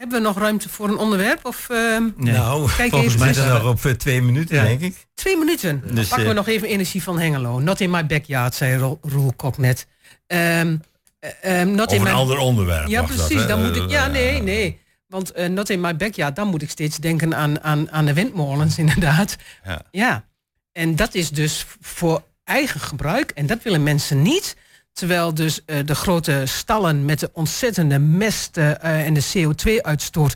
Hebben we nog ruimte voor een onderwerp? Of, ehm, Nee. Nou, Kijk volgens even mij zijn we nog op eh, twee minuten, Ja. denk ik. Twee minuten. Dan Dus, pakken we eh, nog even energie van Hengelo. Not in my backyard, zei Ro- Roel Kok net. Ehm, eh, ehm, not in Over een my... ander onderwerp. Ja, dat, precies. dan moet ik... Ja, nee, nee. Want eh, not in my backyard, dan moet ik steeds denken aan, aan, aan de windmolens, inderdaad. Ja. Ja. En dat is dus voor eigen gebruik. En dat willen mensen niet. Terwijl dus eh, de grote stallen met de ontzettende mest eh, en de CO2-uitstoot...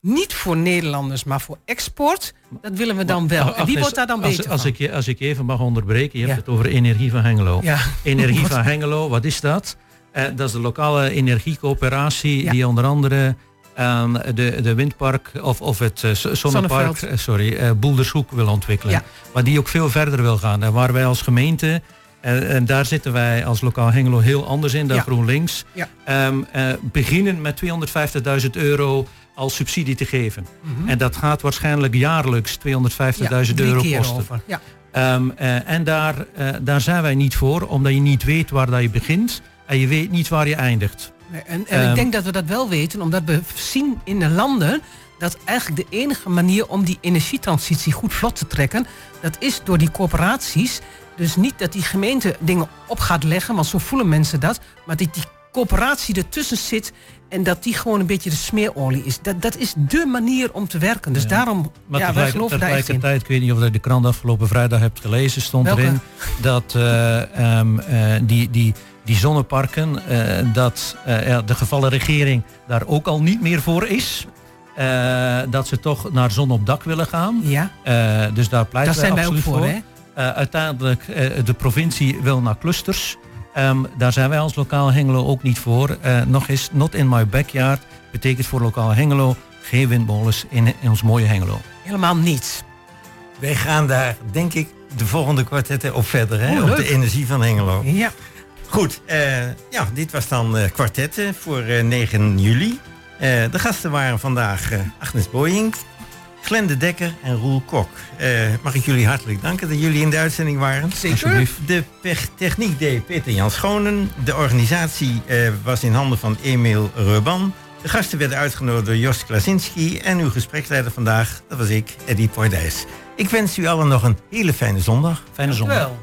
niet voor Nederlanders, maar voor export... dat willen we dan wel. En wie wordt daar dan als, beter als van? ik, je- als ik je even mag onderbreken, je Ja. hebt het over energie van Hengelo. Ja. Energie van Hengelo, wat is dat? Eh, dat is de lokale energiecoöperatie Ja. die onder andere ehm, de, de windpark of, of het eh, zonnepark, eh, sorry, eh, Boeldershoek wil ontwikkelen. Maar die ook veel verder wil gaan. En waar wij als gemeente, eh, en daar zitten wij als lokaal Hengelo heel anders in dan Ja. GroenLinks, Ja. ehm, eh, beginnen met 250.000 euro als subsidie te geven. Mhm. En dat gaat waarschijnlijk jaarlijks 250.000 Ja, drie euro kosten. Ehm, eh, en daar, eh, daar zijn wij niet voor, omdat je niet weet waar dat je begint en je weet niet waar je eindigt. Nee, En, en ik Ehm, denk dat we dat wel weten, omdat we zien in de landen dat eigenlijk de enige manier om die energietransitie goed vlot te trekken, dat is door die corporaties. Dus niet dat die gemeente dingen op gaat leggen, want zo voelen mensen dat, maar dat die corporatie ertussen zit en dat die gewoon een beetje de smeerolie is. Dat, dat is dé manier om te werken. Dus daarom, Maar ja, wij geloven daar echt in. tegelijkertijd, ik weet niet of je de krant afgelopen vrijdag hebt gelezen, stond Welke? erin dat eh, ehm, eh, die, die, die zonneparken, eh, dat de gevallen regering daar ook al niet meer voor is. Dat ze toch naar zon op dak willen gaan. Ja, dus daar pleiten zijn wij ook absoluut voor, hè? Eh, uiteindelijk, eh, de provincie wil naar clusters. Ehm, daar zijn wij als lokaal Hengelo ook niet voor. Eh, nog eens, not in my backyard betekent voor lokaal Hengelo geen windmolens in, in ons mooie Hengelo. Helemaal niet. Wij gaan daar, denk ik, de volgende kwartetten op verder. Hè? Oh, op de energie van Hengelo. Ja. Goed, ja, dit was dan kwartetten voor eh, 9 juli. De gasten waren vandaag Agnes Boying, Glenn de Dekker en Roel Kok. Eh, mag ik jullie hartelijk danken dat jullie in de uitzending waren. Zeker. De techniek deed Peter Jan Schonen. De organisatie eh, was in handen van Emiel Ruban. De gasten werden uitgenodigd door Jos Klasinski. En uw gespreksleider vandaag, dat was ik, Eddie Pordijs. Ik wens u allen nog een hele fijne zondag. Fijne zondag. Wel.